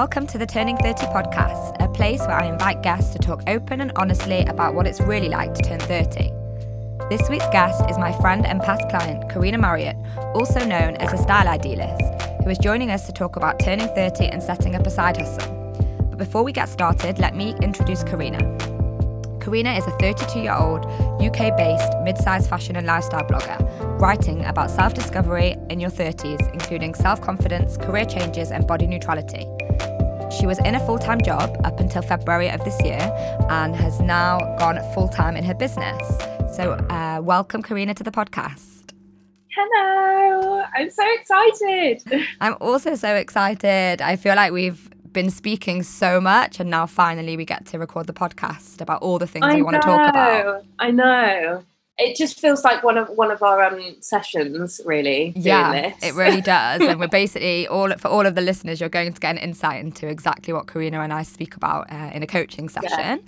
Welcome to the Turning 30 podcast, a place where I invite guests to talk open and honestly about what it's really like to turn 30. This week's guest is my friend and past client, Karina Marriott, also known as a style idealist, who is joining us to talk about turning 30 and setting up a side hustle. But before we get started, let me introduce Karina. Karina is a 32 year old UK based mid sized fashion and lifestyle blogger, writing about self discovery in your 30s, including self confidence, career changes, and body neutrality. She was in a full time job up until February of this year and has now gone full time in her business. So, uh, welcome, Karina, to the podcast. Hello, I'm so excited. I'm also so excited. I feel like we've been speaking so much, and now finally we get to record the podcast about all the things I we want to talk about. I know. I know. It just feels like one of one of our um, sessions, really. Yeah, it really does. and we're basically all for all of the listeners, you're going to get an insight into exactly what Karina and I speak about uh, in a coaching session.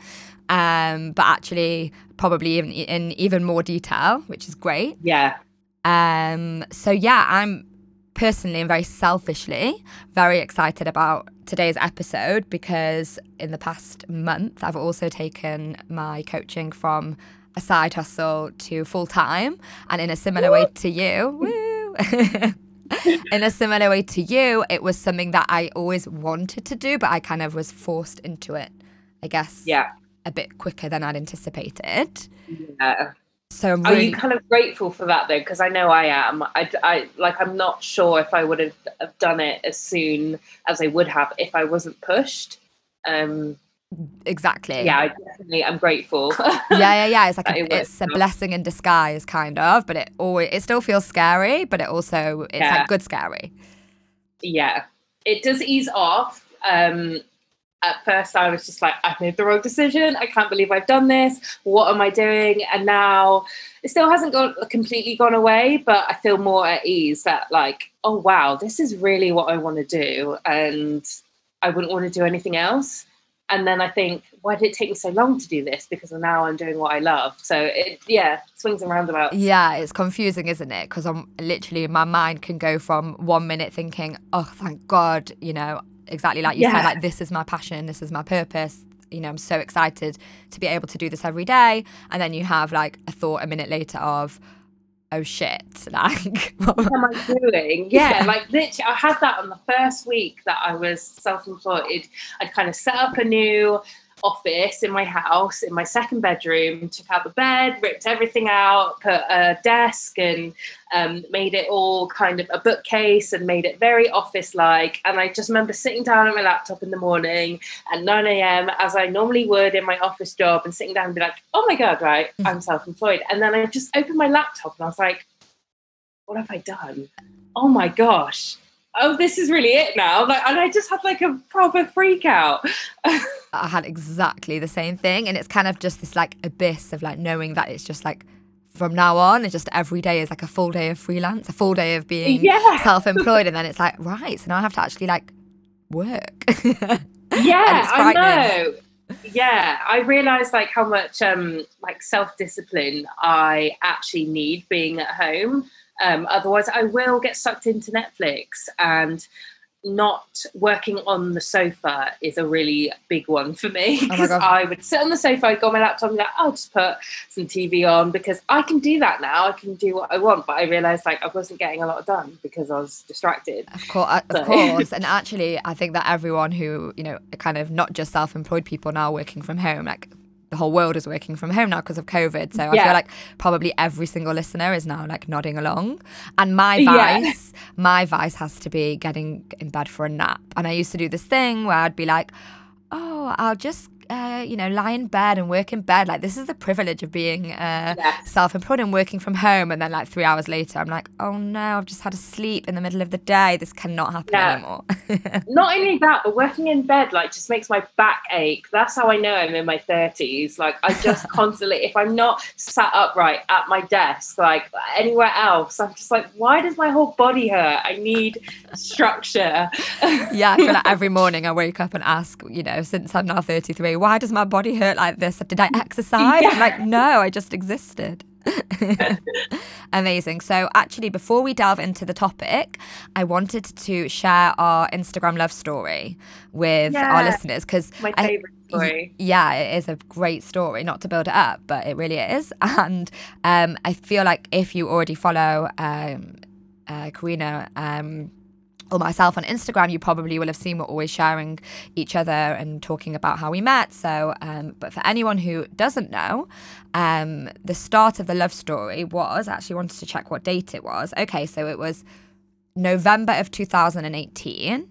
Um, but actually, probably even in even more detail, which is great. yeah, Um, so yeah, I'm personally and very selfishly very excited about today's episode because in the past month I've also taken my coaching from a side hustle to full time and in a similar way to you in a similar way to you it was something that I always wanted to do but I kind of was forced into it I guess yeah. a bit quicker than I'd anticipated yeah. So I'm Are you kind of grateful for that though? Because I know I am. I, I like. I'm not sure if I would have, have done it as soon as I would have if I wasn't pushed. Um, exactly yeah, I definitely. I'm grateful. yeah, yeah, yeah. It's like a, it it's a blessing in disguise, kind of. But it always it still feels scary, but it also it's Yeah. like good scary. yeah, it does ease off. Um, at first, I was just like, I've made the wrong decision. I can't believe I've done this. What am I doing? And now it still hasn't gone completely gone away, but I feel more at ease that, like, oh, wow, this is really what I want to do. And I wouldn't want to do anything else. And then I think, why did it take me so long to do this? Because now I'm doing what I love. So it, yeah, swings and roundabouts. Yeah, it's confusing, isn't it? Because I'm literally my mind can go from one minute thinking, oh, thank God, you know, exactly like you said, like this is my passion, this is my purpose. You know, I'm so excited to be able to do this every day. And then you have like a thought a minute later of, oh shit, like what am I doing? Yeah, Yeah. like literally, I had that on the first week that I was self-employed. I'd kind of set up a new office in my house, in my second bedroom, took out the bed, ripped everything out, put a desk, and um, made it all kind of a bookcase, and made it very office-like. And I just remember sitting down at my laptop in the morning at 9 a.m. as I normally would in my office job, and sitting down and be like, "Oh my god, right, I'm self-employed." And then I just opened my laptop and I was like what have I done? Oh my gosh. Oh, this is really it now. Like, and I just had like a proper freak out. I had exactly the same thing. And it's kind of just this like abyss of like knowing that it's just like from now on, it's just every day is like a full day of freelance, a full day of being Yeah. self employed. And then it's like, right, so now I have to actually like work. Yeah, I know. Yeah, I realized like how much um like self-discipline I actually need being at home. Um, otherwise I will get sucked into Netflix and not working on the sofa is a really big one for me Oh because God. I would sit on the sofa, I'd go on my laptop and be like, I'll just put some TV on because I can do that now. I can do what I want. But I realized like I wasn't getting a lot done because I was distracted. Of course, of course, and actually, I think that everyone who you know, kind of not just self-employed people now working from home, like the whole world is working from home now because of COVID. So I feel like probably every single listener is now like nodding along. And my Yeah. vice, my vice has to be getting in bed for a nap. And I used to do this thing where I'd be like, oh, I'll just. Uh, you know, lie in bed and work in bed. Like this is the privilege of being uh, Yes. self-employed and working from home. And then, like three hours later, I'm like, oh no, I've just had a sleep in the middle of the day. This cannot happen anymore. Not only that, but working in bed like just makes my back ache. That's how I know I'm in my thirties. Like I just constantly, if I'm not sat upright at my desk, like anywhere else, I'm just like, why does my whole body hurt? I need structure. yeah, I feel like every morning I wake up and ask, you know, since I'm now 33, why does my body hurt like this? Did I exercise? Yeah. like, no, I just existed. Amazing. So, actually, before we delve into the topic, I wanted to share our Instagram love story with Yeah. our listeners because My favorite story. yeah, it is a great story. Not to build it up, but it really is. And um, I feel like if you already follow um, uh, Karina um, or myself on Instagram, you probably will have seen we're always sharing each other and talking about how we met. So, um, but for anyone who doesn't know, um, the start of the love story was I actually wanted to check what date it was. Okay, so it was November of 2018. Um,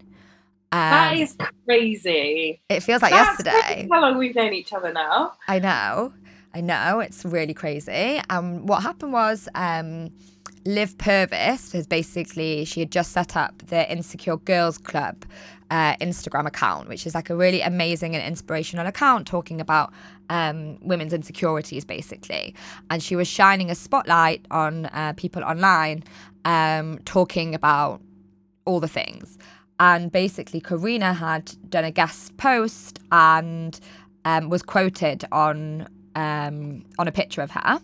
That is crazy. it feels like That's yesterday. How long we've known each other now? I know. I know. It's really crazy. Um, what happened was um, Liv Purvis has basically, she had just set up the Insecure Girls Club uh, Instagram account, which is like a really amazing and inspirational account talking about um, women's insecurities, basically. And she was shining a spotlight on uh, people online um, talking about all the things. And basically, Karina had done a guest post and um, was quoted on um, on a picture of her.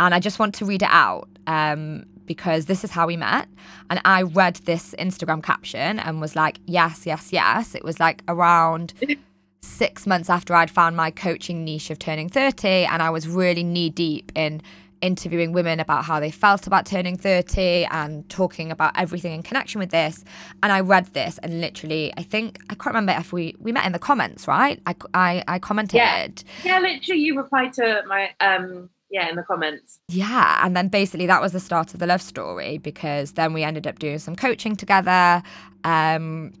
And I just want to read it out um, because this is how we met. And I read this Instagram caption and was like, yes, yes, yes. It was like around six months after I'd found my coaching niche of turning 30, and I was really knee deep in interviewing women about how they felt about turning 30 and talking about everything in connection with this. And I read this, and literally, I think, I can't remember if we, we met in the comments, right? I, I, I commented. Yeah. Yeah, literally, you replied to my um yeah in the comments. Yeah, and then basically that was the start of the love story because then we ended up doing some coaching together. Um,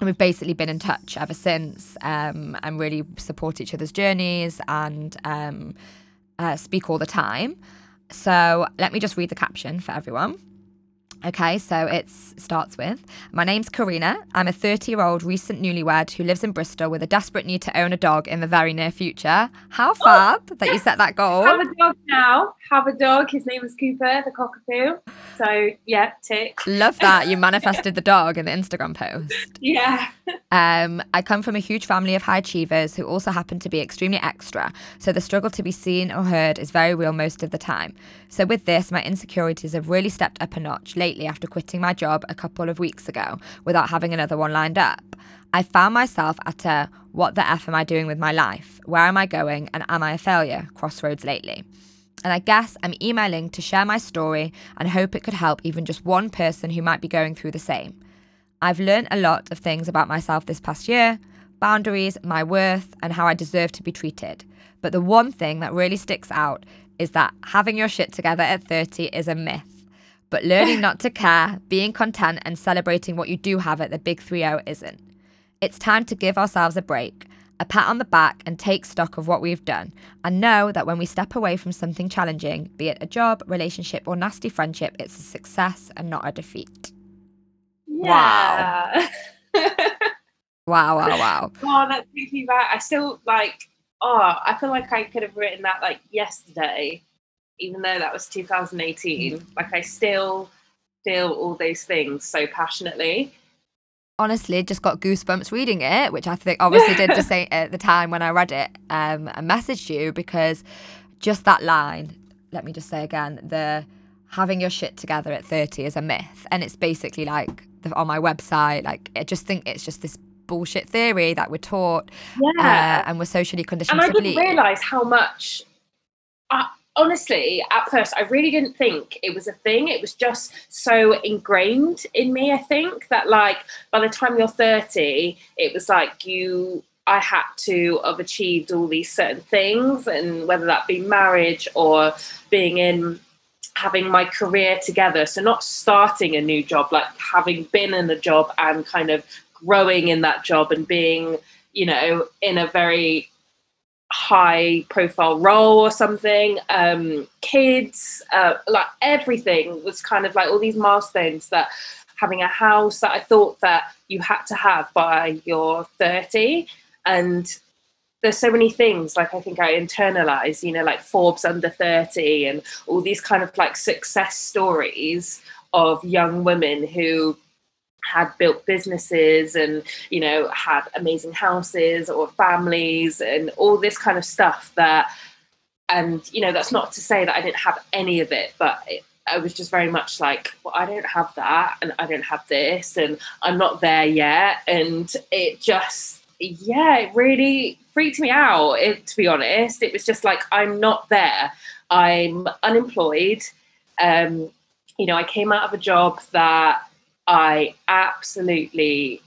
and we've basically been in touch ever since um, and really support each other's journeys and um, uh, speak all the time. So let me just read the caption for everyone. Okay, so it starts with My name's Karina. I'm a 30 year old recent newlywed who lives in Bristol with a desperate need to own a dog in the very near future. How fab that you set that goal. Have a dog now. Have a dog. His name is Cooper, the cockapoo. So yeah, tick. Love that you manifested the dog in the Instagram post. Yeah. Um, I come from a huge family of high achievers who also happen to be extremely extra, so the struggle to be seen or heard is very real most of the time. So, with this, my insecurities have really stepped up a notch lately after quitting my job a couple of weeks ago without having another one lined up. I found myself at a what the F am I doing with my life? Where am I going? And am I a failure? crossroads lately. And I guess I'm emailing to share my story and hope it could help even just one person who might be going through the same. I've learned a lot of things about myself this past year boundaries, my worth, and how I deserve to be treated. But the one thing that really sticks out is that having your shit together at 30 is a myth. But learning not to care, being content, and celebrating what you do have at the big 3 0 isn't. It's time to give ourselves a break, a pat on the back, and take stock of what we've done, and know that when we step away from something challenging, be it a job, relationship, or nasty friendship, it's a success and not a defeat. Yeah. Wow, wow, wow. oh, that takes me back. I still like. Oh, I feel like I could have written that like yesterday, even though that was 2018. Like I still feel all those things so passionately. honestly just got goosebumps reading it, which I think obviously did the same at the time when I read it um, and messaged you because just that line, let me just say again, the having your shit together at 30 is a myth. And it's basically like the, on my website, like I just think it's just this bullshit theory that we're taught Yeah. uh, and we're socially conditioned and I didn't realize how much. I, honestly, at first, I really didn't think it was a thing. It was just so ingrained in me. I think that like by the time you're 30, it was like you. I had to have achieved all these certain things, and whether that be marriage or being in having my career together. So not starting a new job, like having been in a job and kind of growing in that job and being, you know, in a very high profile role or something. Um kids uh like everything was kind of like all these milestones that having a house that i thought that you had to have by your 30 and there's so many things like i think i internalize you know like forbes under 30 and all these kind of like success stories of young women who had built businesses and you know had amazing houses or families and all this kind of stuff that and you know that's not to say that i didn't have any of it but it, I was just very much like, well, I don't have that, and I don't have this, and I'm not there yet, and it just, yeah, it really freaked me out. It, to be honest, it was just like I'm not there. I'm unemployed. Um, you know, I came out of a job that I absolutely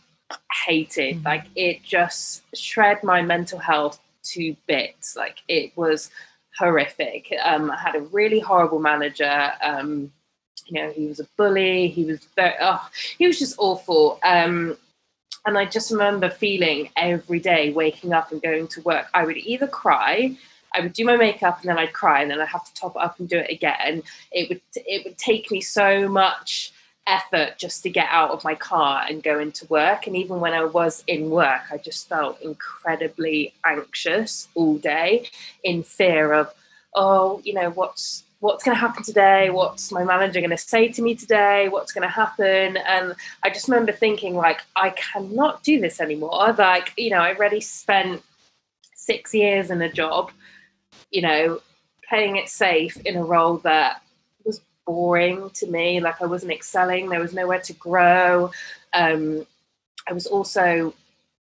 hated. Mm-hmm. Like it just shred my mental health to bits. Like it was horrific. Um, I had a really horrible manager. Um, you know, he was a bully. He was very, oh, he was just awful. Um, and I just remember feeling every day waking up and going to work, I would either cry, I would do my makeup and then I'd cry and then I'd have to top it up and do it again. It would it would take me so much effort just to get out of my car and go into work. And even when I was in work, I just felt incredibly anxious all day in fear of, oh, you know, what's what's going to happen today? What's my manager going to say to me today? What's going to happen? And I just remember thinking, like, I cannot do this anymore. Like, you know, I already spent six years in a job, you know, playing it safe in a role that boring to me. Like I wasn't excelling. There was nowhere to grow. Um, I was also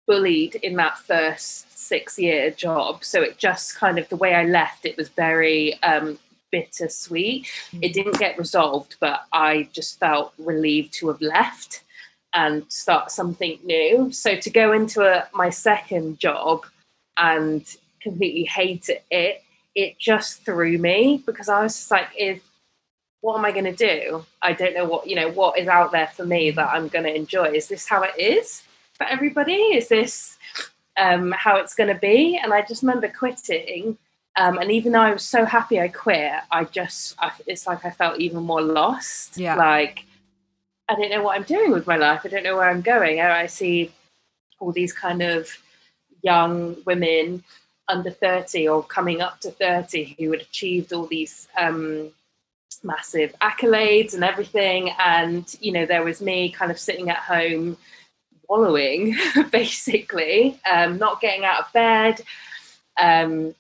bullied in that first six year job. So it just kind of the way I left, it was very um, bittersweet. Mm-hmm. It didn't get resolved, but I just felt relieved to have left and start something new. So to go into a, my second job and completely hate it, it just threw me because I was just like, if what am I going to do? I don't know what, you know, what is out there for me that I'm going to enjoy. Is this how it is for everybody? Is this um, how it's going to be? And I just remember quitting. Um, and even though I was so happy I quit, I just, I, it's like I felt even more lost. Yeah. Like, I don't know what I'm doing with my life. I don't know where I'm going. I see all these kind of young women under 30 or coming up to 30 who had achieved all these um, massive accolades and everything. And, you know, there was me kind of sitting at home wallowing, basically, um, not getting out of bed, um,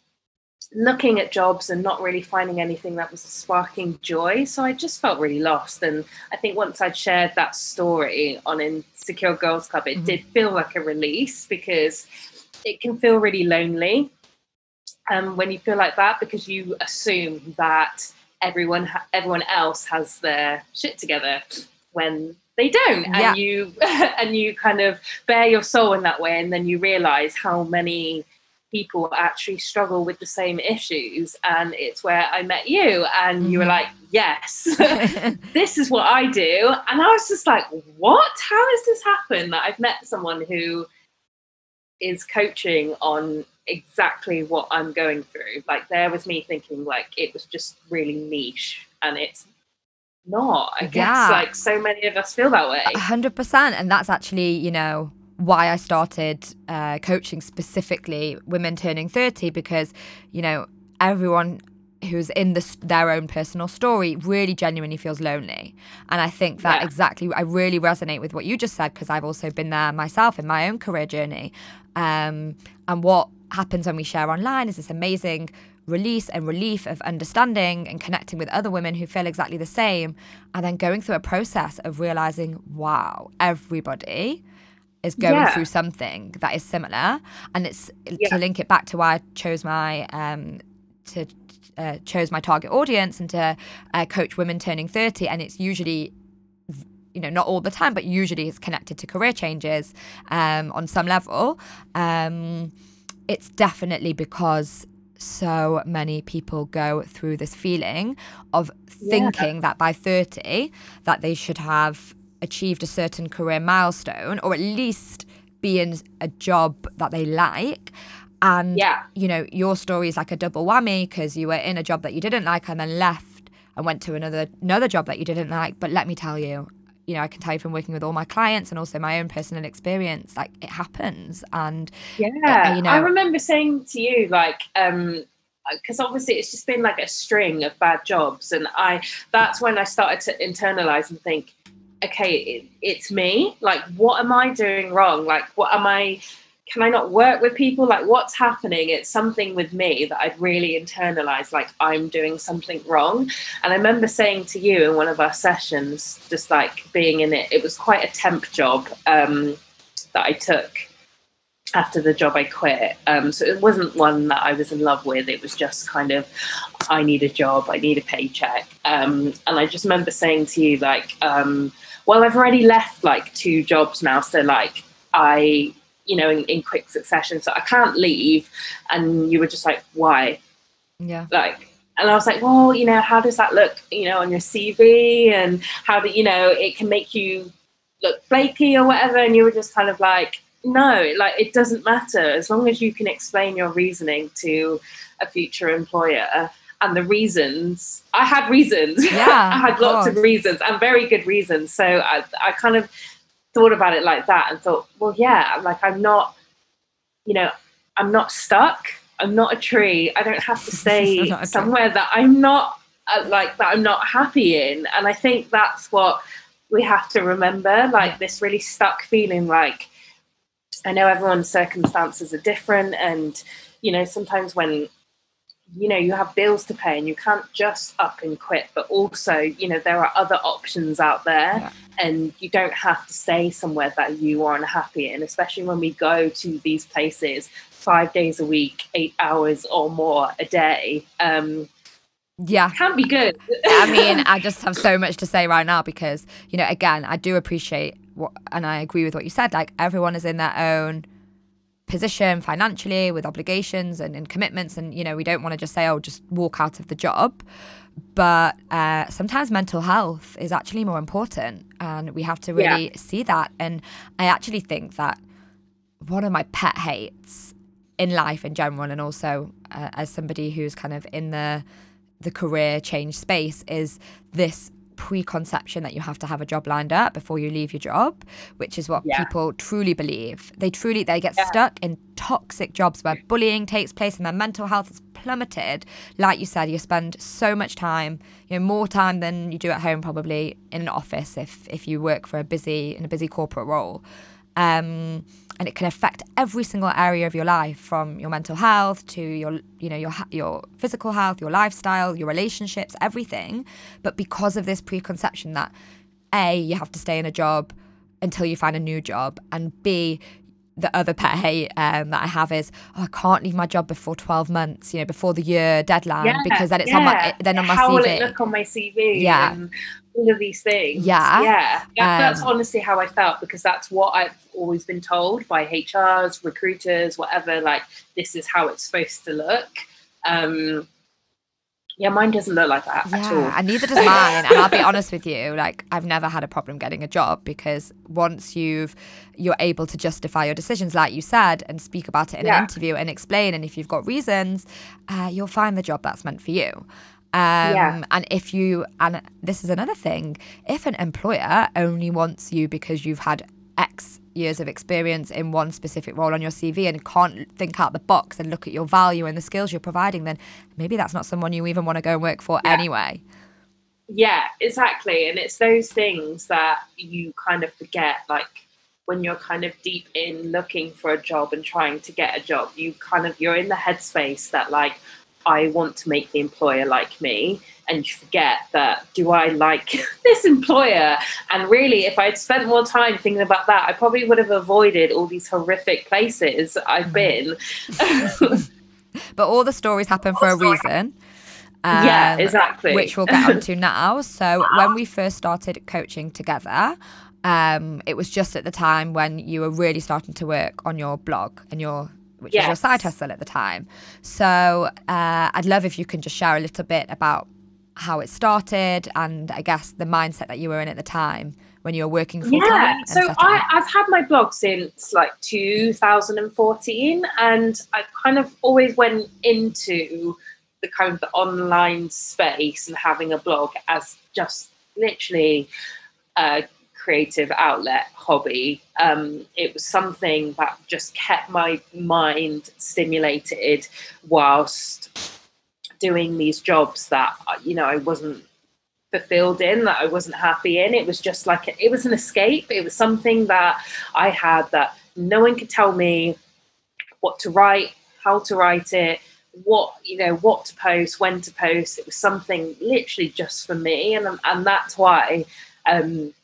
looking at jobs and not really finding anything that was sparking joy. So I just felt really lost. And I think once I'd shared that story on Insecure Girls Club, it mm-hmm. did feel like a release because it can feel really lonely um, when you feel like that because you assume that everyone everyone else has their shit together when they don't and yeah. you and you kind of bare your soul in that way and then you realize how many people actually struggle with the same issues and it's where i met you and mm-hmm. you were mm-hmm. like yes this is what i do and i was just like what how has this happened that i've met someone who is coaching on exactly what I'm going through. Like there was me thinking like it was just really niche and it's not. I guess yeah. like so many of us feel that way. A hundred percent. And that's actually, you know, why I started uh, coaching specifically women turning 30 because, you know, everyone who's in this, their own personal story really genuinely feels lonely. And I think that yeah. exactly, I really resonate with what you just said because I've also been there myself in my own career journey. Um, and what happens when we share online is this amazing release and relief of understanding and connecting with other women who feel exactly the same and then going through a process of realizing wow everybody is going yeah. through something that is similar and it's yeah. to link it back to why i chose my um to uh, chose my target audience and to uh, coach women turning 30 and it's usually you know not all the time but usually it's connected to career changes um, on some level um, it's definitely because so many people go through this feeling of thinking yeah. that by 30 that they should have achieved a certain career milestone or at least be in a job that they like and yeah. you know your story is like a double whammy because you were in a job that you didn't like and then left and went to another another job that you didn't like but let me tell you you know, I can tell you from working with all my clients and also my own personal experience, like it happens. And uh, yeah, uh, you know, I remember saying to you, like, um, because obviously it's just been like a string of bad jobs, and I that's when I started to internalize and think, okay, it, it's me. Like, what am I doing wrong? Like, what am I? Can I not work with people? Like, what's happening? It's something with me that I'd really internalized, like, I'm doing something wrong. And I remember saying to you in one of our sessions, just like being in it, it was quite a temp job um, that I took after the job I quit. Um, so it wasn't one that I was in love with. It was just kind of, I need a job, I need a paycheck. Um, and I just remember saying to you, like, um, well, I've already left like two jobs now. So, like, I you know, in, in quick succession. So I can't leave. And you were just like, why? Yeah. Like, and I was like, well, you know, how does that look, you know, on your CV and how do, you know, it can make you look flaky or whatever. And you were just kind of like, no, like it doesn't matter as long as you can explain your reasoning to a future employer and the reasons. I had reasons. Yeah, I had lots of reasons and very good reasons. So I, I kind of thought about it like that and thought, well, yeah, like I'm not, you know, I'm not stuck. I'm not a tree. I don't have to stay somewhere that I'm not uh, like that I'm not happy in. And I think that's what we have to remember. Like this really stuck feeling. Like I know everyone's circumstances are different, and you know sometimes when you know you have bills to pay and you can't just up and quit but also you know there are other options out there yeah. and you don't have to stay somewhere that you are unhappy in especially when we go to these places five days a week eight hours or more a day. Um yeah. can be good. I mean i just have so much to say right now because you know again i do appreciate what and i agree with what you said like everyone is in their own position financially with obligations and, and commitments. And you know we don't want to just say oh just walk out of the job. But uh, sometimes mental health is actually more important and we have to really yeah. see that. And i actually think that one of my pet hates in life in general and also uh, as somebody who's kind of in the the career change space is this preconception that you have to have a job lined up before you leave your job, which is what yeah. people truly believe. They truly they get yeah. stuck in toxic jobs where bullying takes place and their mental health is plummeted. Like you said, you spend so much time, you know, more time than you do at home probably in an office if if you work for a busy in a busy corporate role. Um, and it can affect every single area of your life from your mental health to your you know your your physical health your lifestyle your relationships everything but because of this preconception that a you have to stay in a job until you find a new job and b the other pet hate um, that I have is oh, I can't leave my job before 12 months, you know, before the year deadline yeah, because then it's yeah. on my then on my How CV. will it look on my CV? Yeah. All of these things. Yeah. Yeah. um, that's honestly how I felt because that's what I've always been told by HRs, recruiters, whatever. Like, this is how it's supposed to look. Um, yeah, mine doesn't look like that yeah, at all. And neither does mine. and I'll be honest with you, like I've never had a problem getting a job because once you've you're able to justify your decisions, like you said, and speak about it in yeah. an interview and explain, and if you've got reasons, uh, you'll find the job that's meant for you. Um, yeah. And if you, and this is another thing, if an employer only wants you because you've had X years of experience in one specific role on your CV and can't think out the box and look at your value and the skills you're providing, then maybe that's not someone you even want to go and work for yeah. anyway. Yeah, exactly. And it's those things that you kind of forget, like when you're kind of deep in looking for a job and trying to get a job, you kind of you're in the headspace that like I want to make the employer like me. And you forget that, do I like this employer? And really, if I'd spent more time thinking about that, I probably would have avoided all these horrific places I've mm. been. but all the stories happen for a reason. Um, yeah, exactly. Which we'll get onto now. So, when we first started coaching together, um, it was just at the time when you were really starting to work on your blog and your which yes. was your side hustle at the time. So uh, I'd love if you can just share a little bit about how it started and I guess the mindset that you were in at the time when you were working full time. Yeah, so I, I've had my blog since like 2014, and I kind of always went into the kind of the online space and having a blog as just literally uh, creative outlet hobby. Um, it was something that just kept my mind stimulated whilst doing these jobs that you know I wasn't fulfilled in that I wasn't happy in it was just like it was an escape it was something that I had that no one could tell me what to write, how to write it, what you know, what to post, when to post. It was something literally just for me, and and that's why. Um,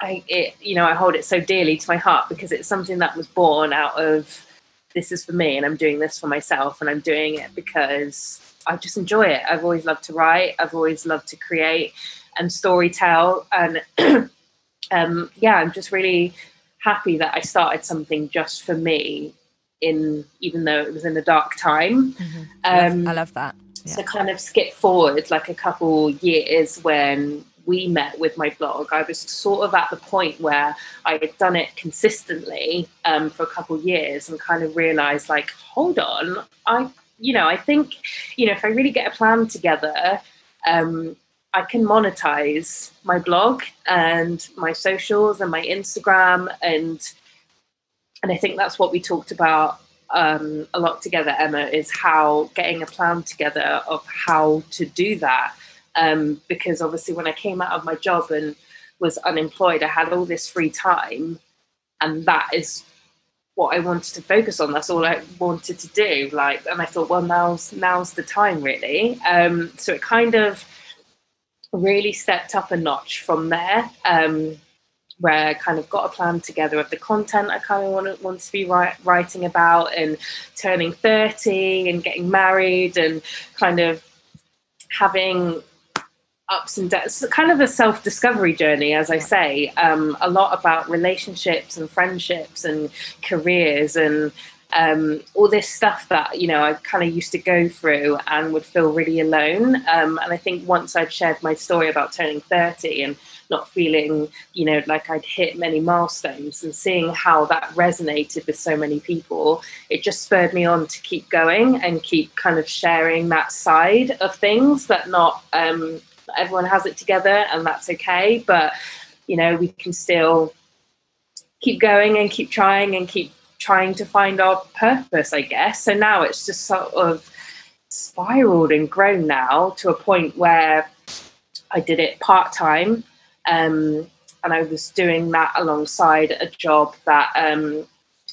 I, it, you know, I hold it so dearly to my heart because it's something that was born out of this is for me and I'm doing this for myself and I'm doing it because I just enjoy it. I've always loved to write. I've always loved to create and story tell. And um, yeah, I'm just really happy that I started something just for me in even though it was in a dark time. Mm-hmm. Um, I love that. Yeah. So kind of skip forward like a couple years when we met with my blog, I was sort of at the point where I had done it consistently um, for a couple of years and kind of realized, like, hold on, I, you know, I think, you know, if I really get a plan together, um, I can monetize my blog and my socials and my Instagram and and I think that's what we talked about um, a lot together, Emma, is how getting a plan together of how to do that um, because obviously when I came out of my job and was unemployed, I had all this free time, and that is what I wanted to focus on. That's all I wanted to do. Like, and I thought, well, now's now's the time, really. Um, so it kind of really stepped up a notch from there. Um, where I kind of got a plan together of the content I kind of want, want to be writing about and turning 30 and getting married and kind of having ups and downs. It's kind of a self discovery journey, as I say. Um, a lot about relationships and friendships and careers and um, all this stuff that you know I kind of used to go through and would feel really alone. Um, and I think once I'd shared my story about turning thirty and not feeling, you know, like I'd hit many milestones and seeing how that resonated with so many people, it just spurred me on to keep going and keep kind of sharing that side of things that not um, everyone has it together and that's okay but you know we can still keep going and keep trying and keep trying to find our purpose i guess. So now it's just sort of spiraled and grown now to a point where i did it part-time um, and i was doing that alongside a job that um,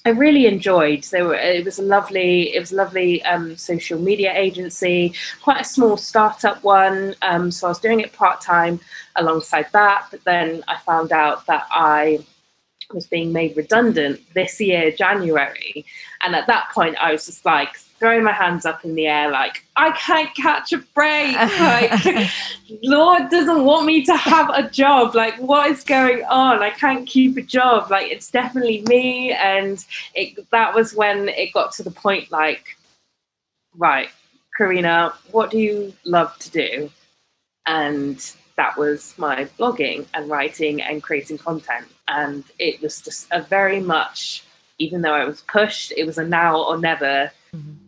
I really enjoyed. They were. It was a lovely. It was a lovely um, social media agency, quite a small startup one. Um, so I was doing it part time alongside that. But then I found out that I was being made redundant this year, January, and at that point I was just like, throwing my hands up in the air like i can't catch a break like lord doesn't want me to have a job like what is going on? I can't keep a job. Like it's definitely me and it that was when it got to the point like right karina what do you love to do? And that was my blogging and writing and creating content. And it was just a very much even though i was pushed it was a now or never mm-hmm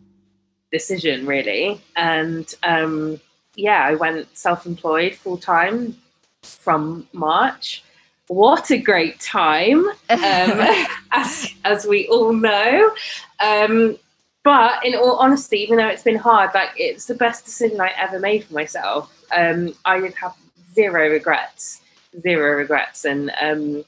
decision really. And um, yeah, I went self-employed full time from March. What a great time, um, as, as we all know. Um, but in all honesty, even though it's been hard, like it's the best decision I ever made for myself. Um, I would have zero regrets, zero regrets, and um,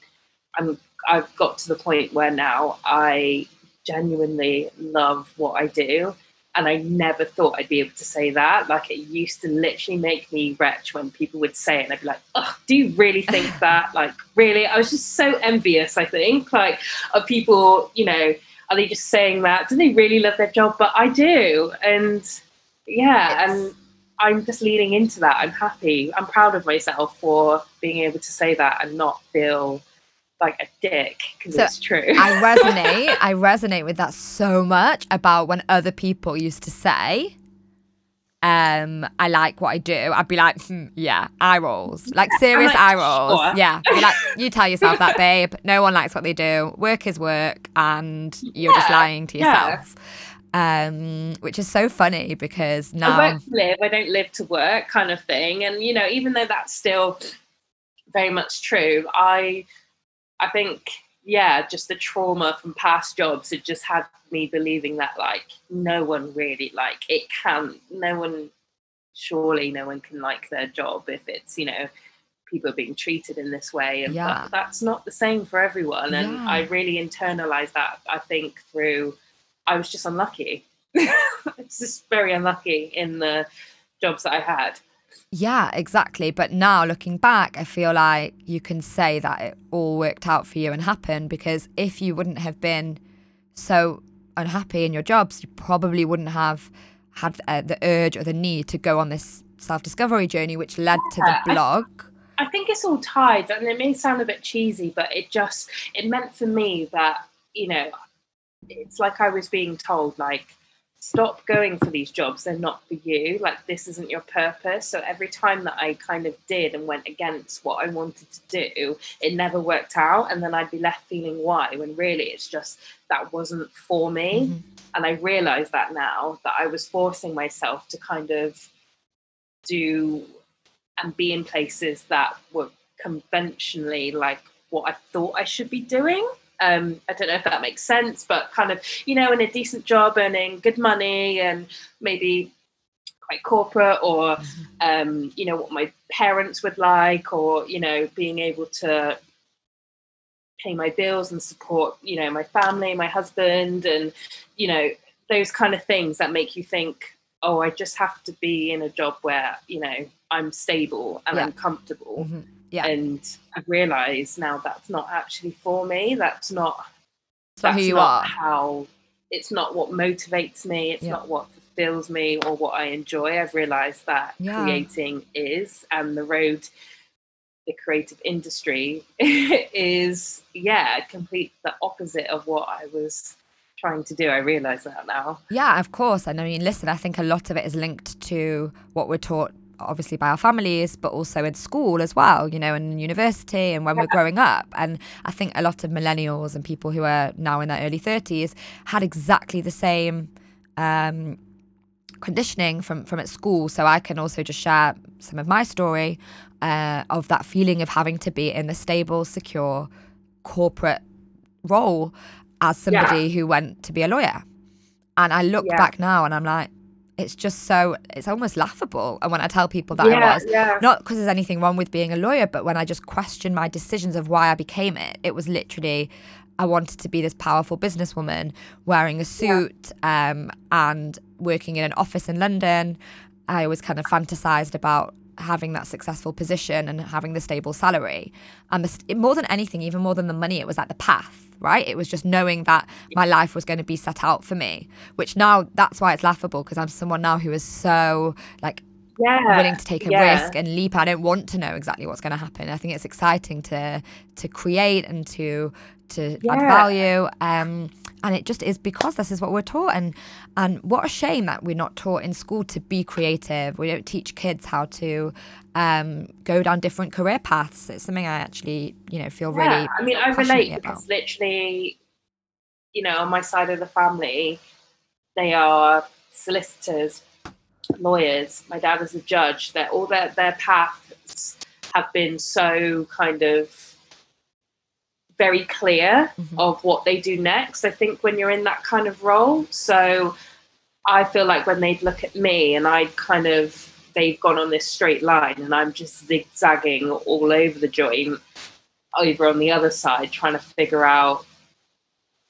I'm I've got to the point where now I genuinely love what I do and I never thought I'd be able to say that. Like it used to literally make me retch when people would say it, and I'd be like, "Oh, do you really think that? Like, really?" I was just so envious. I think, like, of people. You know, are they just saying that? Do they really love their job? But I do, and yeah, and I'm just leaning into that. I'm happy. I'm proud of myself for being able to say that and not feel like a dick because so it's true. I resonate. I resonate with that so much about when other people used to say, um, I like what I do. I'd be like, hmm, yeah, eye rolls, like serious like, eye rolls. Sure. Yeah, like, you tell yourself that, babe. No one likes what they do. Work is work, and you're yeah, just lying to yourself. Yeah. Um, which is so funny because now I work to live, I don't live to work, kind of thing. And you know, even though that's still very much true, I I think, yeah, just the trauma from past jobs had just had me believing that like no one really like it can no one surely no one can like their job if it's you know people are being treated in this way and yeah. that's not the same for everyone and yeah. i really internalized that i think through I was just unlucky. it's just very unlucky in the jobs that I had. Yeah, exactly. But now looking back, I feel like you can say that it all worked out for you and happened because if you wouldn't have been so unhappy in your jobs, you probably wouldn't have had uh, the urge or the need to go on this self discovery journey, which led to the blog. I, I think it's all tied, and it may sound a bit cheesy, but it just it meant for me that you know it's like I was being told like stop going for these jobs they're not for you like this isn't your purpose. So every time that i kind of did and went against what i wanted to do it never worked out. And then i'd be left feeling why when really it's just that wasn't for me. Mm-hmm. and i realize that now that i was forcing myself to kind of do and be in places that were conventionally like what i thought i should be doing um, I don't know if that makes sense, but kind of, you know, in a decent job, earning good money and maybe quite corporate or, mm-hmm. um, you know, what my parents would like or, you know, being able to pay my bills and support, you know, my family, my husband, and, you know, those kind of things that make you think, oh, I just have to be in a job where, you know, I'm stable and yeah. I'm comfortable. Mm-hmm yeah. And I realise now that's not actually for me. That's not that's who you are. How it's not what motivates me. It's yeah. not what fulfills me or what I enjoy. I've realised that yeah. creating is, and the road, the creative industry is, yeah, complete the opposite of what I was trying to do. I realise that now. Yeah, of course. And I mean, listen, I think a lot of it is linked to what we're taught obviously by our families, but also in school as well, you know, in university and when yeah. we're growing up. And I think a lot of millennials and people who are now in their early 30s had exactly the same um, conditioning from, from at school. So I can also just share some of my story uh, of that feeling of having to be in the stable, secure corporate role as somebody yeah. who went to be a lawyer. And I look yeah. back now and I'm like, it's just so it's almost laughable and when i tell people that yeah, i was yeah. not because there's anything wrong with being a lawyer but when i just question my decisions of why i became it it was literally i wanted to be this powerful businesswoman wearing a suit yeah. um, and working in an office in london i always kind of fantasized about having that successful position and having the stable salary um, and the, more than anything even more than the money it was like the path right? It was just knowing that my life was going to be set out for me, which now that's why it's laughable because I'm someone now who is so like yeah, willing to take a yeah. risk and leap. I don't want to know exactly what's going to happen. I think it's exciting to to create and to to yeah. add value. Um, and it just is because this is what we're taught and and what a shame that we're not taught in school to be creative we don't teach kids how to um, go down different career paths it's something i actually you know feel yeah, really i mean i relate because literally you know on my side of the family they are solicitors lawyers my dad is a judge that all their their paths have been so kind of very clear mm-hmm. of what they do next. I think when you're in that kind of role. So I feel like when they'd look at me and I'd kind of, they've gone on this straight line and I'm just zigzagging all over the joint over on the other side, trying to figure out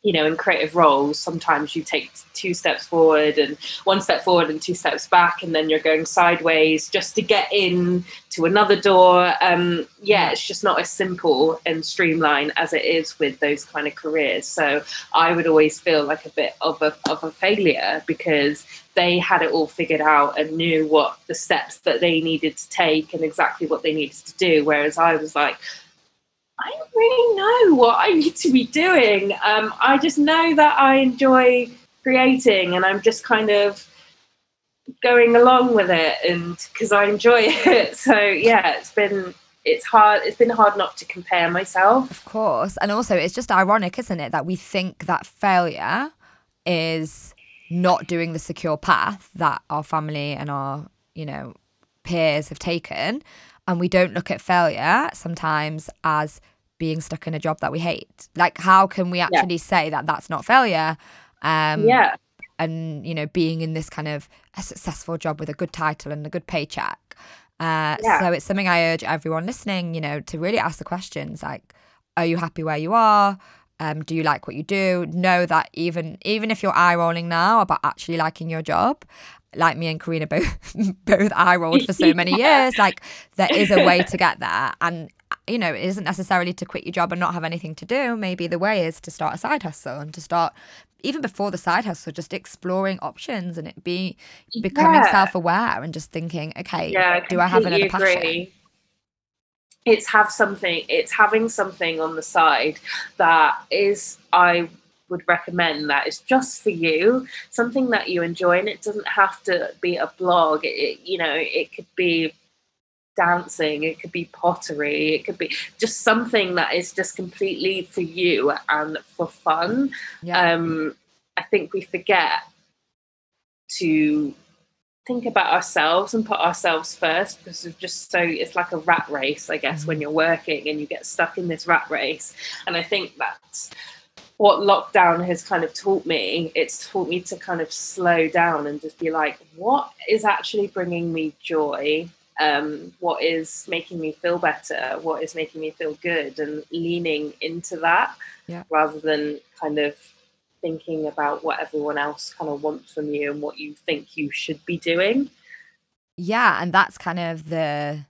you know, in creative roles, sometimes you take two steps forward and one step forward and two steps back, and then you're going sideways just to get in to another door. Um, yeah, it's just not as simple and streamlined as it is with those kind of careers. So I would always feel like a bit of a of a failure because they had it all figured out and knew what the steps that they needed to take and exactly what they needed to do, whereas I was like I don't really know what I need to be doing. Um, I just know that I enjoy creating and I'm just kind of going along with it and because I enjoy it. So yeah, it's been it's hard it's been hard not to compare myself. Of course. And also it's just ironic, isn't it, that we think that failure is not doing the secure path that our family and our, you know, peers have taken and we don't look at failure sometimes as being stuck in a job that we hate. Like, how can we actually yeah. say that that's not failure? Um, yeah. And, you know, being in this kind of a successful job with a good title and a good paycheck. Uh, yeah. So it's something I urge everyone listening, you know, to really ask the questions like, are you happy where you are? Um, do you like what you do? Know that even even if you're eye rolling now about actually liking your job, like me and Karina both both eye rolled for so many years, like there is a way to get there. And you know, it isn't necessarily to quit your job and not have anything to do. Maybe the way is to start a side hustle and to start even before the side hustle, just exploring options and it be becoming Yeah. self aware and just thinking, okay, Yeah, do I have another completely passion? It's have something. It's having something on the side that is. I would recommend that is just for you, something that you enjoy, and it doesn't have to be a blog. It, you know, it could be dancing, it could be pottery, it could be just something that is just completely for you and for fun Yeah. um, I think we forget to think about ourselves and put ourselves first because we're just so it's like a rat race, I guess, when you're working and you get stuck in this rat race. And I think that's what lockdown has kind of taught me. It's taught me to kind of slow down and just be like, what is actually bringing me joy? Um, what is making me feel better? What is making me feel good? And leaning into that Yeah. rather than kind of thinking about what everyone else kind of wants from you and what you think you should be doing. yeah and that's kind of the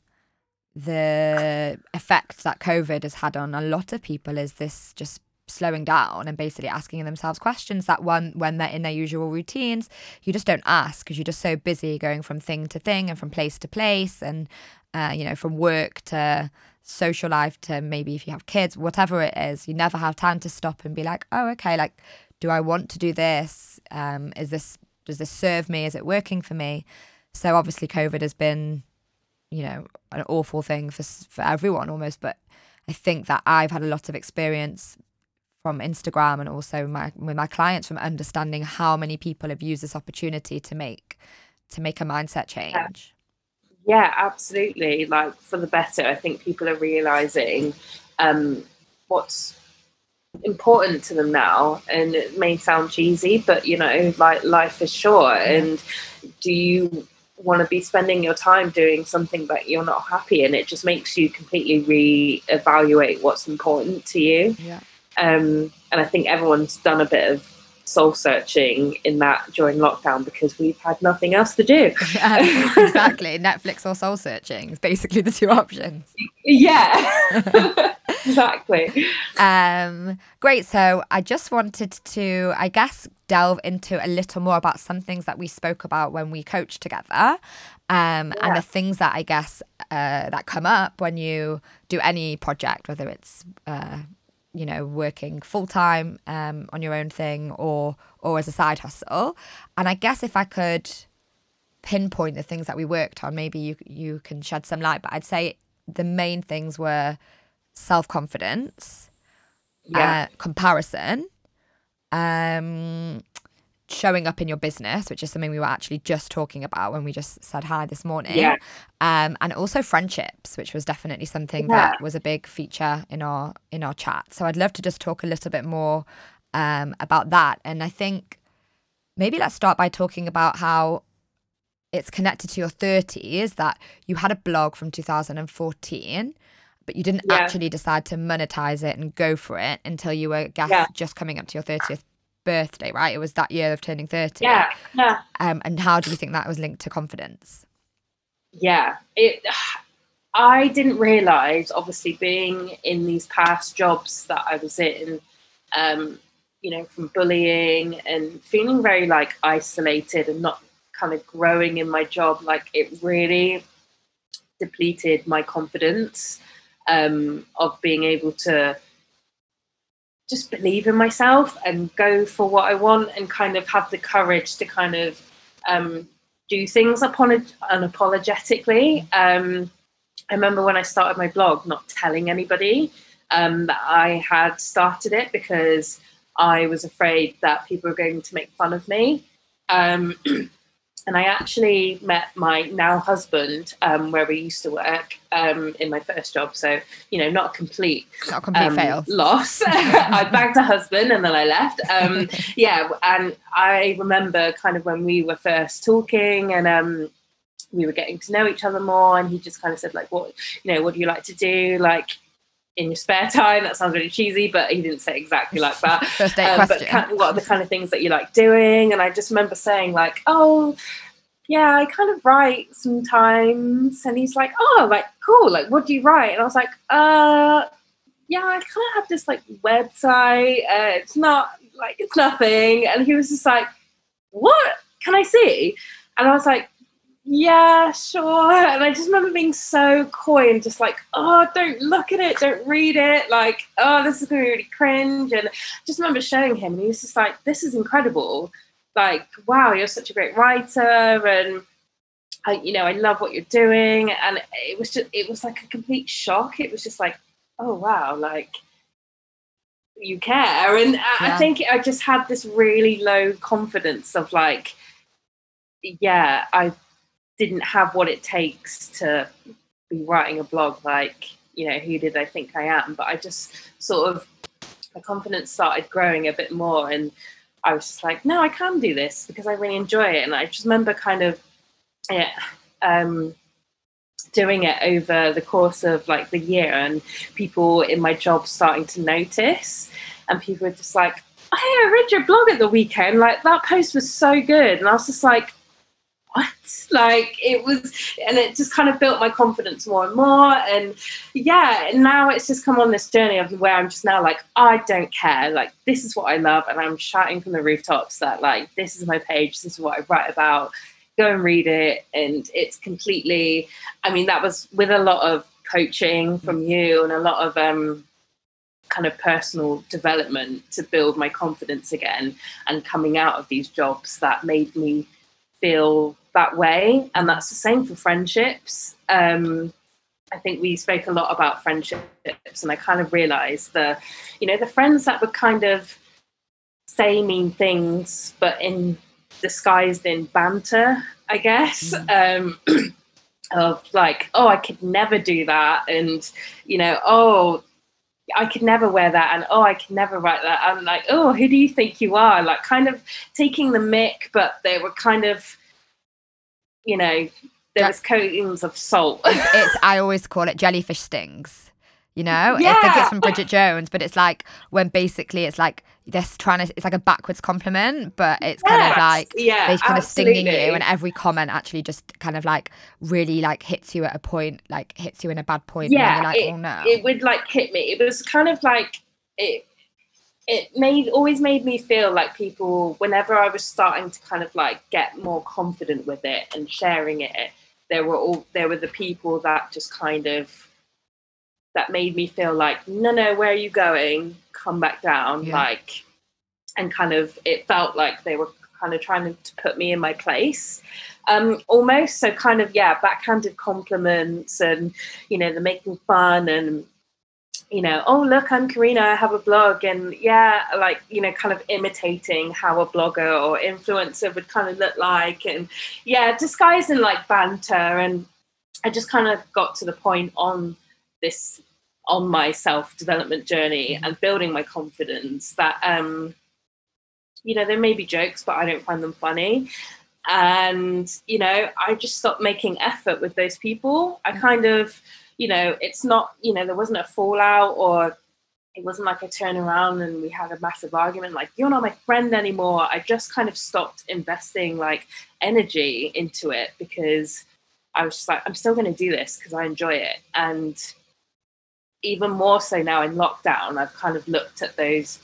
the effect that covid has had on a lot of people is this just slowing down and basically asking themselves questions that one when they're in their usual routines you just don't ask because you're just so busy going from thing to thing and from place to place and uh, you know from work to social life to maybe if you have kids whatever it is you never have time to stop and be like oh okay like do i want to do this? Um is this does this serve me? Is it working for me? So obviously covid has been you know an awful thing for for everyone almost but i think that i've had a lot of experience from instagram and also my with my clients from understanding how many people have used this opportunity to make to make a mindset change Yeah, absolutely. Like for the better. I think people are realizing um, what's important to them now. And it may sound cheesy, but you know, like life is short. And do you want to be spending your time doing something that you're not happy in? It just makes you completely re-evaluate what's important to you. yeah Um, and I think everyone's done a bit of soul searching in that during lockdown because we've had nothing else to do. exactly netflix or soul searching is basically the two options Yeah, exactly. Um, great. So I just wanted to, I guess, delve into a little more about some things that we spoke about when we coached together, um, and the things that I guess uh, that come up when you do any project, whether it's uh, you know working full time um, on your own thing or or as a side hustle. And I guess if I could pinpoint the things that we worked on, maybe you you can shed some light. But I'd say the main things were self confidence Yeah, uh, comparison, um, showing up in your business, which is something we were actually just talking about when we just said hi this morning. Yeah. Um, and also friendships, which was definitely something Yeah. that was a big feature in our in our chat. So I'd love to just talk a little bit more um, about that. And I think maybe let's start by talking about how it's connected to your 30s that you had a blog from 2014 but you didn't Yeah. actually decide to monetize it and go for it until you were guess, Yeah. just coming up to your 30th birthday right it was that year of turning 30 yeah, yeah, um, and how do you think that was linked to confidence yeah. It. I didn't realize, obviously, being in these past jobs that I was in, um, you know, from bullying and feeling very like isolated and not kind of growing in my job, like it really depleted my confidence um, of being able to just believe in myself and go for what I want and kind of have the courage to kind of um, do things upon unapologetically. Um, I remember when I started my blog, not telling anybody um, that I had started it because I was afraid that people were going to make fun of me. And I actually met my now husband um, where we used to work um, in my first job. So, you know, not a complete not a complete um, fail loss. I bagged a husband and then I left. Um, yeah, and I remember kind of when we were first talking and um, we were getting to know each other more, and he just kind of said like, "What you know, what do you like to do?" Like, in your spare time. That sounds really cheesy, but he didn't say exactly like that. First date um, question. But what are the kind of things that you like doing? And I just remember saying like, oh, yeah, I kind of write sometimes. And he's like, oh, like cool. Like, what do you write? And I was like, uh, yeah, I kind of have this like website. Uh, it's not like it's nothing. And he was just like, what? Can I see? And I was like, yeah, sure. And I just remember being so coy and just like, oh, don't look at it, don't read it. Like, oh, this is going to be really cringe. And I just remember showing him, and he was just like, this is incredible. Like, wow, you're such a great writer. And I, you know, I love what you're doing. And it was just, it was like a complete shock. It was just like, oh, wow, like, you care. And yeah. I think I just had this really low confidence of like, yeah, I didn't have what it takes to be writing a blog like you know who did i think i am? But i just sort of my confidence started growing a bit more and i was just like no i can do this because i really enjoy it. And i just remember kind of yeah um, doing it over the course of like the year and people in my job starting to notice and people were just like hey i read your blog at the weekend like that post was so good. And i was just like what? Like it was, and it just kind of built my confidence more and more. And yeah, now it's just come on this journey of where I'm just now like, I don't care. Like this is what I love, and I'm shouting from the rooftops that like this is my page, this is what I write about. Go and read it, and it's completely. I mean, that was with a lot of coaching from you and a lot of um kind of personal development to build my confidence again and coming out of these jobs that made me feel that way, and that's the same for friendships. Um, I think we spoke a lot about friendships, and I kind of realised the, you know, the friends that would kind of say mean things, but in disguised in banter, I guess. Mm. Um, of like, oh, I could never do that, and you know, oh, I could never wear that, and oh, I could never write that. I'm like, oh, who do you think you are? Like, kind of taking the mic, but they were kind of you know, there was coatings of salt. it's, it's, I always call it jellyfish stings. You know, yeah. I think it's from Bridget Jones, but it's like when basically it's like they're trying to, it's like a backwards compliment, but it's yes. kind of like yeah, they're kind absolutely. of stinging you, and every comment actually just kind of like really like hits you at a point, like hits you in a bad point. Yeah, like, it, oh no, it would like hit me. It was kind of like it it made always made me feel like people whenever I was starting to kind of like get more confident with it and sharing it, there were all there were the people that just kind of that made me feel like no no where are you going come back down yeah. like and kind of it felt like they were kind of trying to put me in my place um almost so kind of yeah backhanded compliments and you know the making fun and you know, oh look, I'm Karina, I have a blog, and yeah, like you know, kind of imitating how a blogger or influencer would kind of look like, and yeah, disguising like banter, and I just kind of got to the point on this on my self development journey mm-hmm. and building my confidence that um you know there may be jokes but i don't find them funny. And you know i just stopped making effort with those people. I kind of you know, it's not, you know, there wasn't a fallout or it wasn't like a turn around and we had a massive argument like you're not my friend anymore. I just kind of stopped investing like energy into it because i was just like i'm still going to do this because i enjoy it. And even more so now in lockdown i've kind of looked at those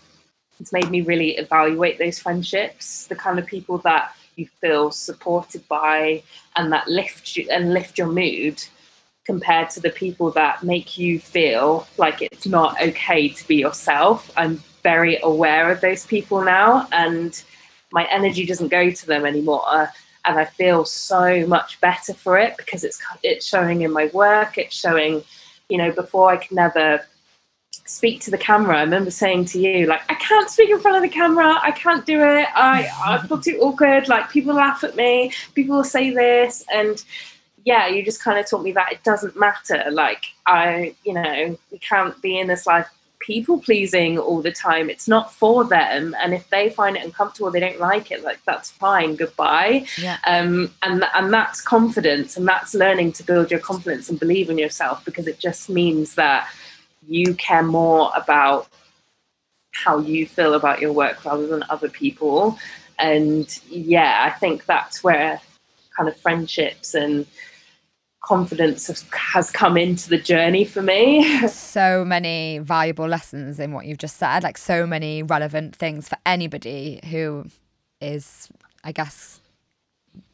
it's made me really evaluate those friendships the kind of people that you feel supported by and that lift you and lift your mood compared to the people that make you feel like it's not okay to be yourself. I'm very aware of those people now, and my energy doesn't go to them anymore. And I feel so much better for it because it's it's showing in my work. It's showing, you know, before I could never speak to the camera. I remember saying to you, like, I can't speak in front of the camera. I can't do it. I I feel too awkward. Like people laugh at me. People will say this, and yeah, you just kind of taught me that it doesn't matter. Like I, you know, we can't be in this life people pleasing all the time. It's not for them, and if they find it uncomfortable, they don't like it. Like that's fine. Goodbye. Yeah. Um, and and that's confidence, and that's learning to build your confidence and believe in yourself because it just means that you care more about how you feel about your work rather than other people. And yeah, I think that's where kind of friendships and confidence has come into the journey for me. so many valuable lessons in what you've just said, like so many relevant things for anybody who is, I guess,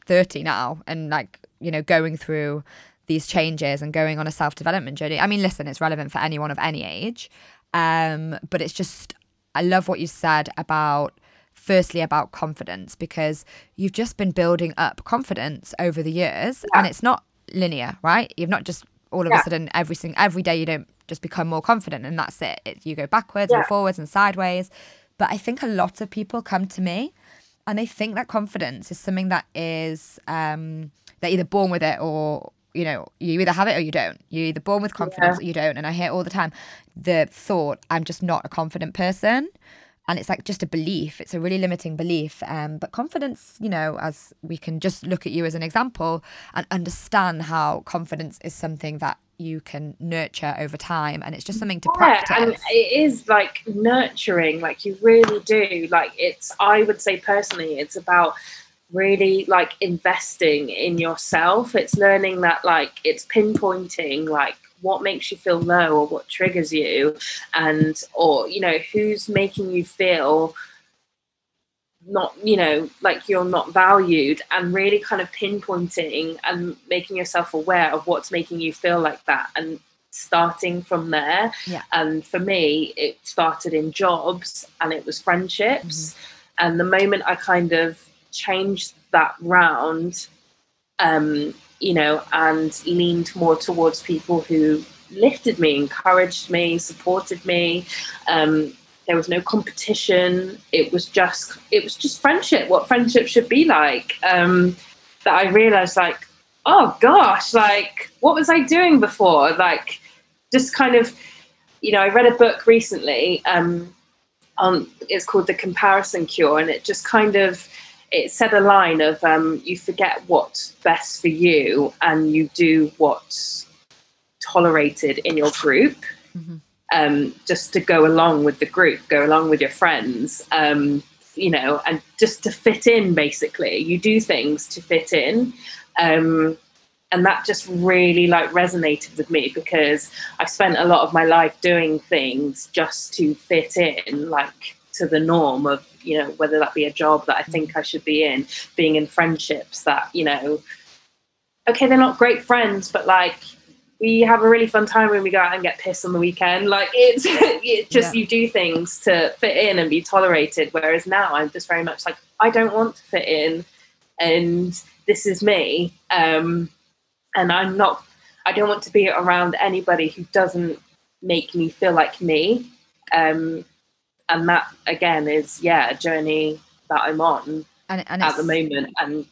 30 now and like, you know, going through these changes and going on a self development journey. I mean, listen, it's relevant for anyone of any age. Um, but it's just, I love what you said about firstly about confidence because you've just been building up confidence over the years yeah. and it's not linear, right? You've not just all of yeah. a sudden every single every day you don't just become more confident and that's it. it you go backwards yeah. and forwards and sideways. But I think a lot of people come to me and they think that confidence is something that is um, they're either born with it or you know you either have it or you don't you're either born with confidence yeah. or you don't and i hear all the time the thought i'm just not a confident person and it's like just a belief it's a really limiting belief um, but confidence you know as we can just look at you as an example and understand how confidence is something that you can nurture over time and it's just something to yeah, practice. and it is like nurturing like you really do. Like it's i would say personally it's about really like investing in yourself. It's learning that like it's pinpointing like what makes you feel low or what triggers you and or you know who's making you feel not you know like you're not valued and really kind of pinpointing and making yourself aware of what's making you feel like that and starting from there yeah. and for me it started in jobs and it was friendships mm-hmm. and the moment i kind of changed that round um you know, and leaned more towards people who lifted me, encouraged me, supported me. Um, there was no competition. It was just it was just friendship. What friendship should be like. Um, that I realized, like, oh gosh, like what was I doing before? Like, just kind of, you know, I read a book recently. Um, on it's called The Comparison Cure, and it just kind of it said a line of um, you forget what's best for you and you do what's tolerated in your group mm-hmm. um, just to go along with the group go along with your friends um, you know and just to fit in basically you do things to fit in um, and that just really like resonated with me because i've spent a lot of my life doing things just to fit in like to the norm of you know whether that be a job that i think i should be in being in friendships that you know okay they're not great friends but like we have a really fun time when we go out and get pissed on the weekend like it's it just yeah. you do things to fit in and be tolerated whereas now i'm just very much like i don't want to fit in and this is me um and i'm not i don't want to be around anybody who doesn't make me feel like me um and that again is yeah a journey that I'm on and, and at the moment. And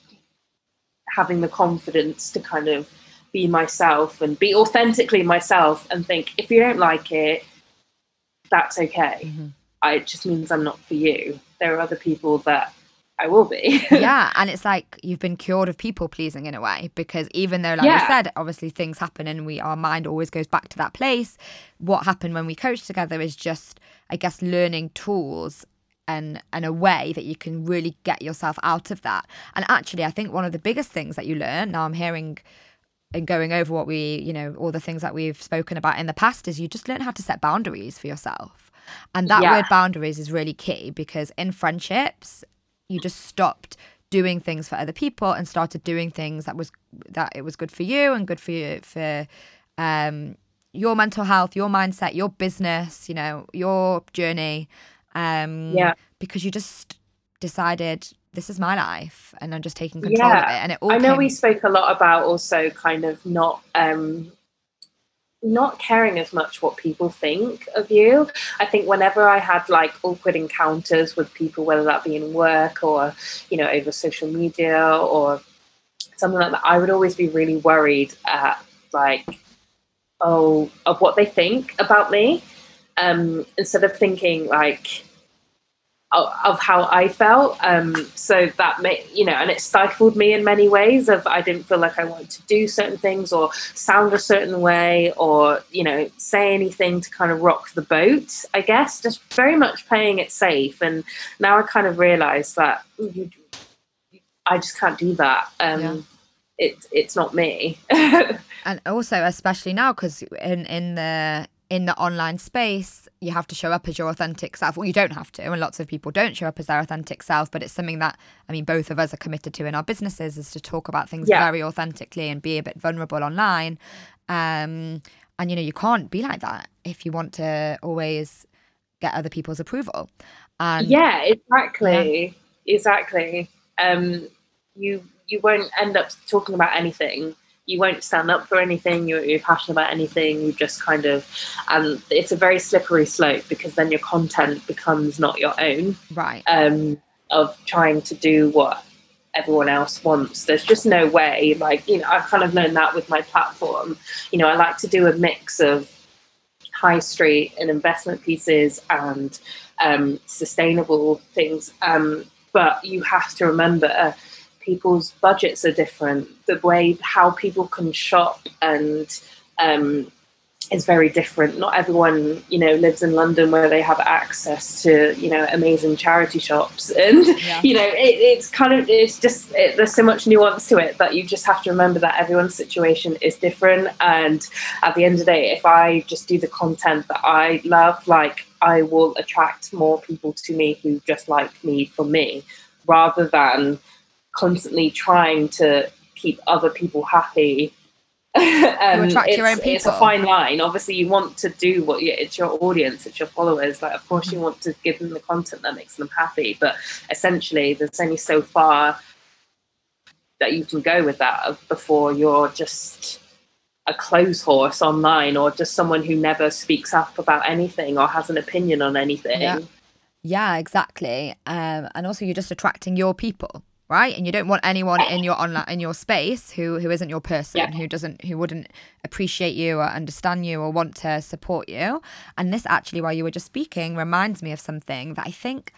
having the confidence to kind of be myself and be authentically myself and think if you don't like it that's okay. Mm-hmm. I, it just means i'm not for you. There are other people that I will be. yeah, and it's like you've been cured of people pleasing in a way because even though, like yeah. you said, obviously things happen and we our mind always goes back to that place. What happened when we coach together is just, I guess, learning tools and and a way that you can really get yourself out of that. And actually, I think one of the biggest things that you learn now, I'm hearing and going over what we, you know, all the things that we've spoken about in the past is you just learn how to set boundaries for yourself. And that yeah. word boundaries is really key because in friendships, you just stopped doing things for other people and started doing things that was that it was good for you and good for you for um, your mental health, your mindset, your business, you know, your journey. Um, yeah. Because you just decided this is my life and I'm just taking control yeah. of it. And it all I know came... we spoke a lot about also kind of not um not caring as much what people think of you. I think whenever I had like awkward encounters with people, whether that be in work or, you know, over social media or something like that, I would always be really worried at like, oh, of what they think about me. Um, instead of thinking like, of how I felt. Um, so that made, you know, and it stifled me in many ways of I didn't feel like I wanted to do certain things or sound a certain way or, you know, say anything to kind of rock the boat, I guess, just very much playing it safe. And now I kind of realize that you, I just can't do that. Um, yeah. it, it's not me. and also, especially now, because in, in the in the online space, you have to show up as your authentic self. Well, you don't have to, and lots of people don't show up as their authentic self, but it's something that, I mean, both of us are committed to in our businesses is to talk about things yeah. very authentically and be a bit vulnerable online. Um, and, you know, you can't be like that if you want to always get other people's approval. And yeah, exactly. Yeah. Exactly. Um, you, you won't end up talking about anything you won't stand up for anything you're, you're, passionate about anything you just kind of and it's a very slippery slope because then your content becomes not your own. Right. Um of trying to do what everyone else wants. There's just no way like you know I've kind of learned that with my platform. You know i like to do a mix of high street and investment pieces and um, sustainable things. Um, but you have to remember people's budgets are different. The way how people can shop and um, is very different. Not everyone, you know, lives in London where they have access to, you know, amazing charity shops, and yeah. you know, it, it's kind of it's just it, there's so much nuance to it that you just have to remember that everyone's situation is different. And at the end of the day, if I just do the content that I love, like I will attract more people to me who just like me for me, rather than constantly trying to keep other people happy. um, it's, it's, a fine line. Obviously, you want to do what you, it's your audience, it's your followers. Like, of course, mm-hmm. you want to give them the content that makes them happy. But essentially, there's only so far that you can go with that before you're just a clothes horse online or just someone who never speaks up about anything or has an opinion on anything. Yeah, yeah exactly. Um, and also, you're just attracting your people right and you don't want anyone in your online in your space who who isn't your person yeah. who doesn't who wouldn't appreciate you or understand you or want to support you and this actually while you were just speaking reminds me of something that i think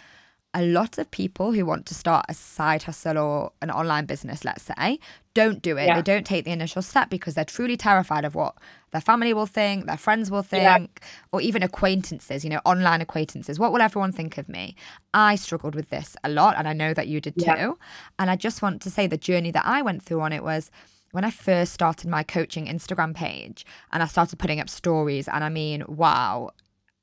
a lot of people who want to start a side hustle or an online business, let's say, don't do it. Yeah. They don't take the initial step because they're truly terrified of what their family will think, their friends will think, yeah. or even acquaintances, you know, online acquaintances. What will everyone think of me? I struggled with this a lot, and I know that you did yeah. too. And I just want to say the journey that I went through on it was when I first started my coaching Instagram page and I started putting up stories, and I mean, wow,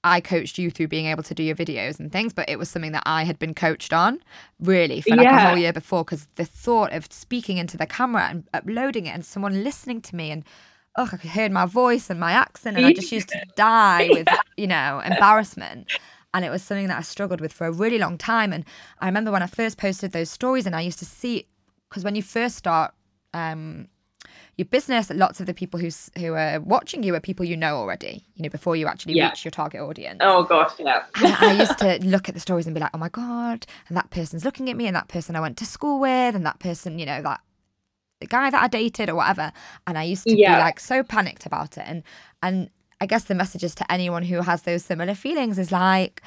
I coached you through being able to do your videos and things, but it was something that I had been coached on really for like yeah. a whole year before. Because the thought of speaking into the camera and uploading it and someone listening to me and oh, I heard my voice and my accent, and I just used to die with you know embarrassment. And it was something that I struggled with for a really long time. And I remember when I first posted those stories, and I used to see because when you first start um, your business, lots of the people who's who are watching you are people you know already, you know, before you actually yeah. reach your target audience. Oh gosh, yeah. I used to look at the stories and be like, oh my God, and that person's looking at me, and that person I went to school with, and that person, you know, that the guy that I dated or whatever. And I used to yeah. be like so panicked about it. And and I guess the messages to anyone who has those similar feelings is like,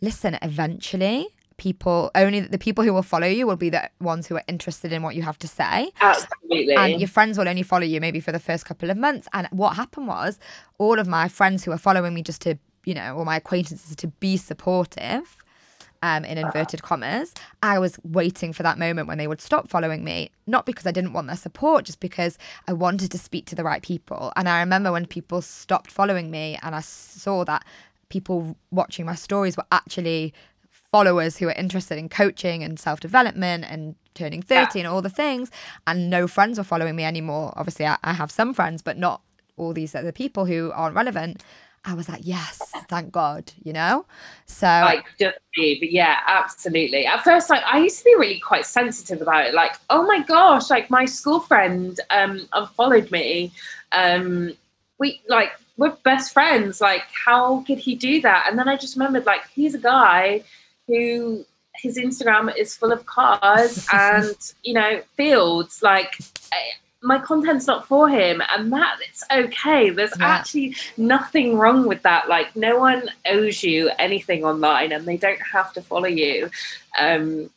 listen, eventually people only the people who will follow you will be the ones who are interested in what you have to say. Absolutely. And your friends will only follow you maybe for the first couple of months. And what happened was all of my friends who were following me just to you know or my acquaintances to be supportive um, in inverted commas, I was waiting for that moment when they would stop following me, not because I didn't want their support, just because I wanted to speak to the right people. And I remember when people stopped following me and I saw that people watching my stories were actually followers who are interested in coaching and self development and turning 30 yeah. and all the things. And no friends were following me anymore. Obviously, I, I have some friends, but not all these other people who aren't relevant. I was like, yes, thank God, you know? So like just me, but yeah, absolutely. At first, like I used to be really quite sensitive about it. Like, oh my gosh, like my school friend um unfollowed me. Um we like we're best friends. Like, how could he do that? And then I just remembered like he's a guy who his Instagram is full of cars and you know fields. Like my content's not for him. And that it's okay. There's Yeah. actually nothing wrong with that. Like no one owes you anything online and they don't have to follow you. Um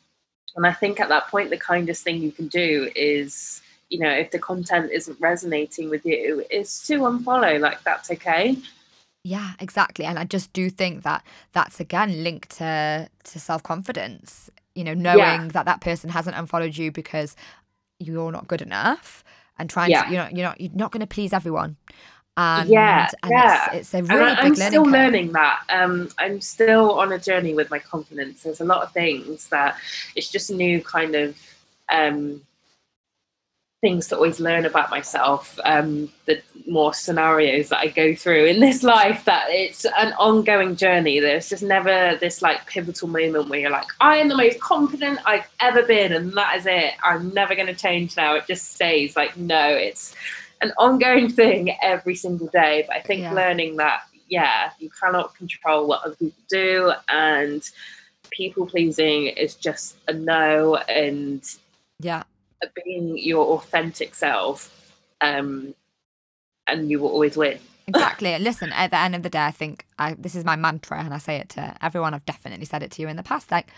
and i think at that point the kindest thing you can do is you know if the content isn't resonating with you is to unfollow. Like that's okay Yeah, exactly. And I just do think that that's again linked to to self confidence. You know, knowing that that person hasn't unfollowed you because you're not good enough, and trying Yeah. to you're not you're not you're not going to please everyone. And, Yeah, and yeah. It's, it's a And really I- big I'm learning still curve. learning that. Um, I'm still on a journey with my confidence. There's a lot of things that it's just new kind of um, things to always learn about myself. Um, the more scenarios that I go through in this life, that it's an ongoing journey. There's just never this like pivotal moment where you're like, I am the most confident I've ever been, and that is it. I'm never going to change now. It just stays. Like, no, it's an ongoing thing every single day. But I think Yeah. learning that, yeah, you cannot control what other people do, and people pleasing is just a no, and Yeah, being your authentic self, um, and you will always win. exactly. Listen, at the end of the day, I think I, this is my mantra, and I say it to everyone. I've definitely said it to you in the past. Like,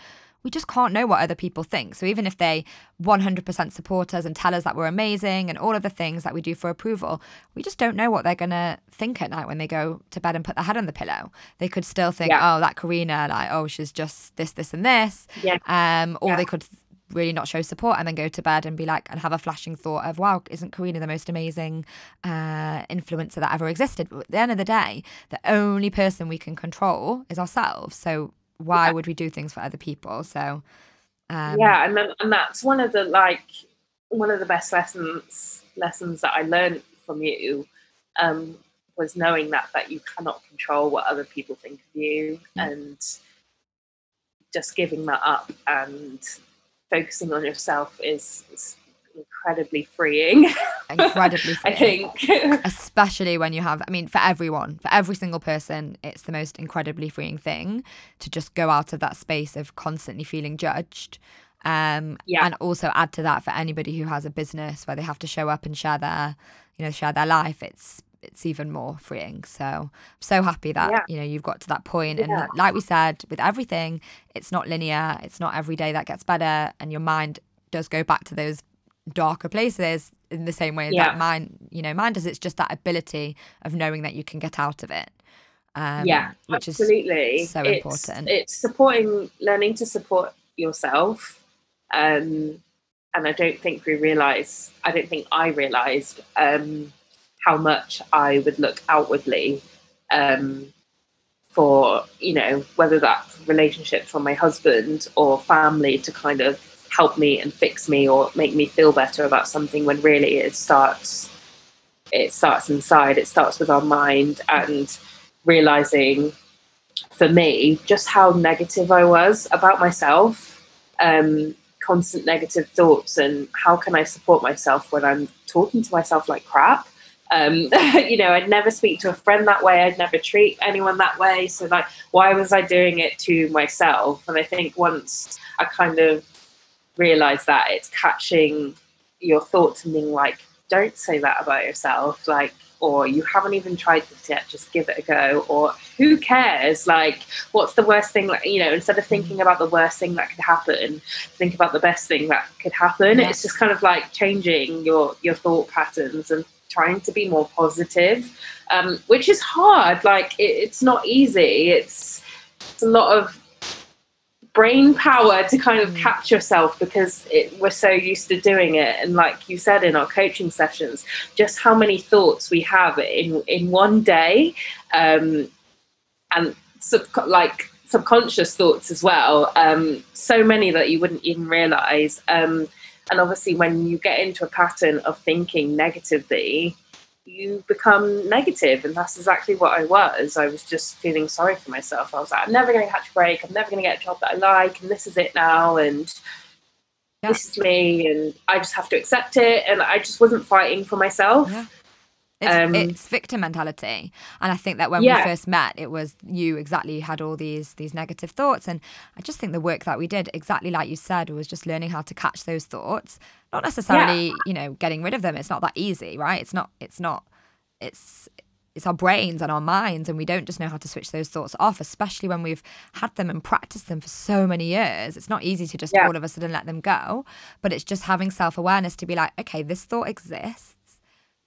we just can't know what other people think. So even if they 100% support us and tell us that we're amazing and all of the things that we do for approval, we just don't know what they're gonna think at night when they go to bed and put their head on the pillow. They could still think, Yeah. oh, that Karina, like, oh, she's just this, this, and this. Yeah. Um, or Yeah. they could really not show support and then go to bed and be like and have a flashing thought of wow isn't karina the most amazing uh influencer that ever existed but at the end of the day the only person we can control is ourselves so why Yeah. would we do things for other people so um yeah, and then, and that's one of the like one of the best lessons lessons that I learned from you um, was knowing that that you cannot control what other people think of you, Yeah. and just giving that up and focusing on yourself is, is incredibly freeing. incredibly I think. especially when you have i mean for everyone for every single person it's the most incredibly freeing thing to just go out of that space of constantly feeling judged um Yeah. and also add to that for anybody who has a business where they have to show up and share their you know share their life it's it's even more freeing so i'm so happy that Yeah. you know you've got to that point Yeah. and like we said with everything it's not linear it's not every day that gets better and your mind does go back to those darker places in the same way Yeah. that mine you know mine does it's just that ability of knowing that you can get out of it um yeah, which is absolutely. so It's- important. It's supporting, learning to support yourself, um, and I don't think we realize. I don't think I realized um, how much I would look outwardly um, for you know whether that's relationships from my husband or family to kind of help me and fix me or make me feel better about something when really it starts it starts inside it starts with our mind and realizing for me just how negative I was about myself, um, constant negative thoughts, and how can I support myself when I'm talking to myself like crap. Um, you know, I'd never speak to a friend that way. I'd never treat anyone that way. So, like, why was I doing it to myself? And I think once I kind of realized that, it's catching your thoughts and being like, don't say that about yourself. Like, or you haven't even tried this yet, just give it a go. Or who cares? Like, what's the worst thing? Like, you know, instead of thinking about the worst thing that could happen, think about the best thing that could happen. Yeah. It's just kind of like changing your your thought patterns and trying to be more positive, um, which is hard. Like, it, it's not easy. It's it's a lot of brain power to kind of Mm. catch yourself because it, we're so used to doing it and like you said in our coaching sessions just how many thoughts we have in in one day um and sub, like subconscious thoughts as well um so many that you wouldn't even realize um and obviously when you get into a pattern of thinking negatively you become negative. And that's exactly what i was. I was just feeling sorry for myself. I was like i'm never going to catch a break. I'm never going to get a job that i like. And this is it now. And Yeah. this is me. And i just have to accept it. And i just wasn't fighting for myself. Yeah. It's, Um, it's victim mentality, and I think that when we first met, it was you exactly had all these these negative thoughts, and I just think the work that we did, exactly like you said, was just learning how to catch those thoughts, not necessarily, yeah. you know, getting rid of them. It's not that easy, right? It's not, it's not, it's, it's our brains and our minds, and we don't just know how to switch those thoughts off, especially when we've had them and practiced them for so many years. It's not easy to just yeah. all of a sudden let them go, but it's just having self awareness to be like, okay, this thought exists.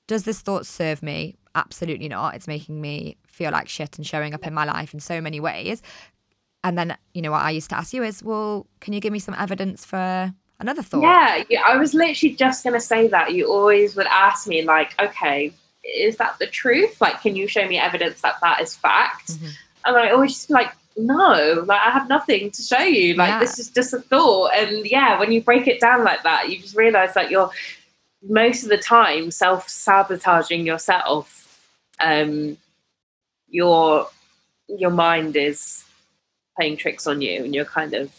Does this thought serve me? Absolutely not. It's making me feel like shit and showing up in my life in so many ways. And then, you know, what I used to ask you is, well, can you give me some evidence for another thought. Yeah, yeah I was literally just going to say that. You always would ask me, like, okay, is that the truth? Like, can you show me evidence that that is fact? Mm-hmm. And I always just like, no, like, I have nothing to show you. Like, yeah. this is just a thought. And yeah, when you break it down like that, you just realize that you're most of the time self sabotaging yourself. Um, your your mind is playing tricks on you, and you're kind of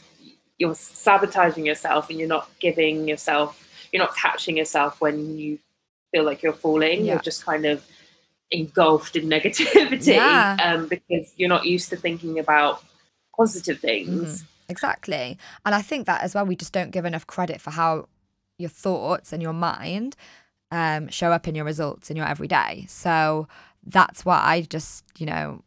you're sabotaging yourself and you're not giving yourself you're not catching yourself when you feel like you're falling yeah. you're just kind of engulfed in negativity yeah. um, because you're not used to thinking about positive things mm, exactly and i think that as well we just don't give enough credit for how your thoughts and your mind um, show up in your results in your everyday so that's why i just you know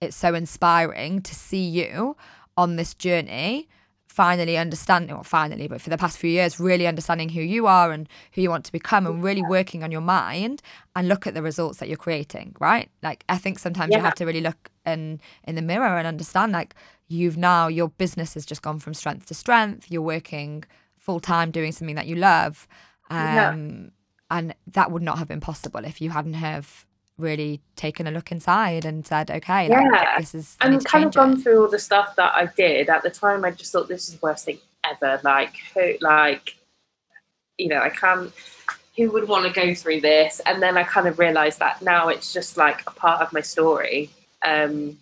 it's so inspiring to see you on this journey finally understanding, not finally, but for the past few years, really understanding who you are and who you want to become and really working on your mind and look at the results that you're creating, right? Like, I think sometimes yeah. you have to really look in, in the mirror and understand, like, you've now, your business has just gone from strength to strength. You're working full time doing something that you love. Um, yeah. And that would not have been possible if you hadn't have really taken a look inside and said, okay, yeah. Like, this is. And kind of gone through all the stuff that I did at the time. I just thought this is the worst thing ever. Like, who, like, you know, I can't. Who would want to go through this? And then I kind of realised that now it's just like a part of my story, um,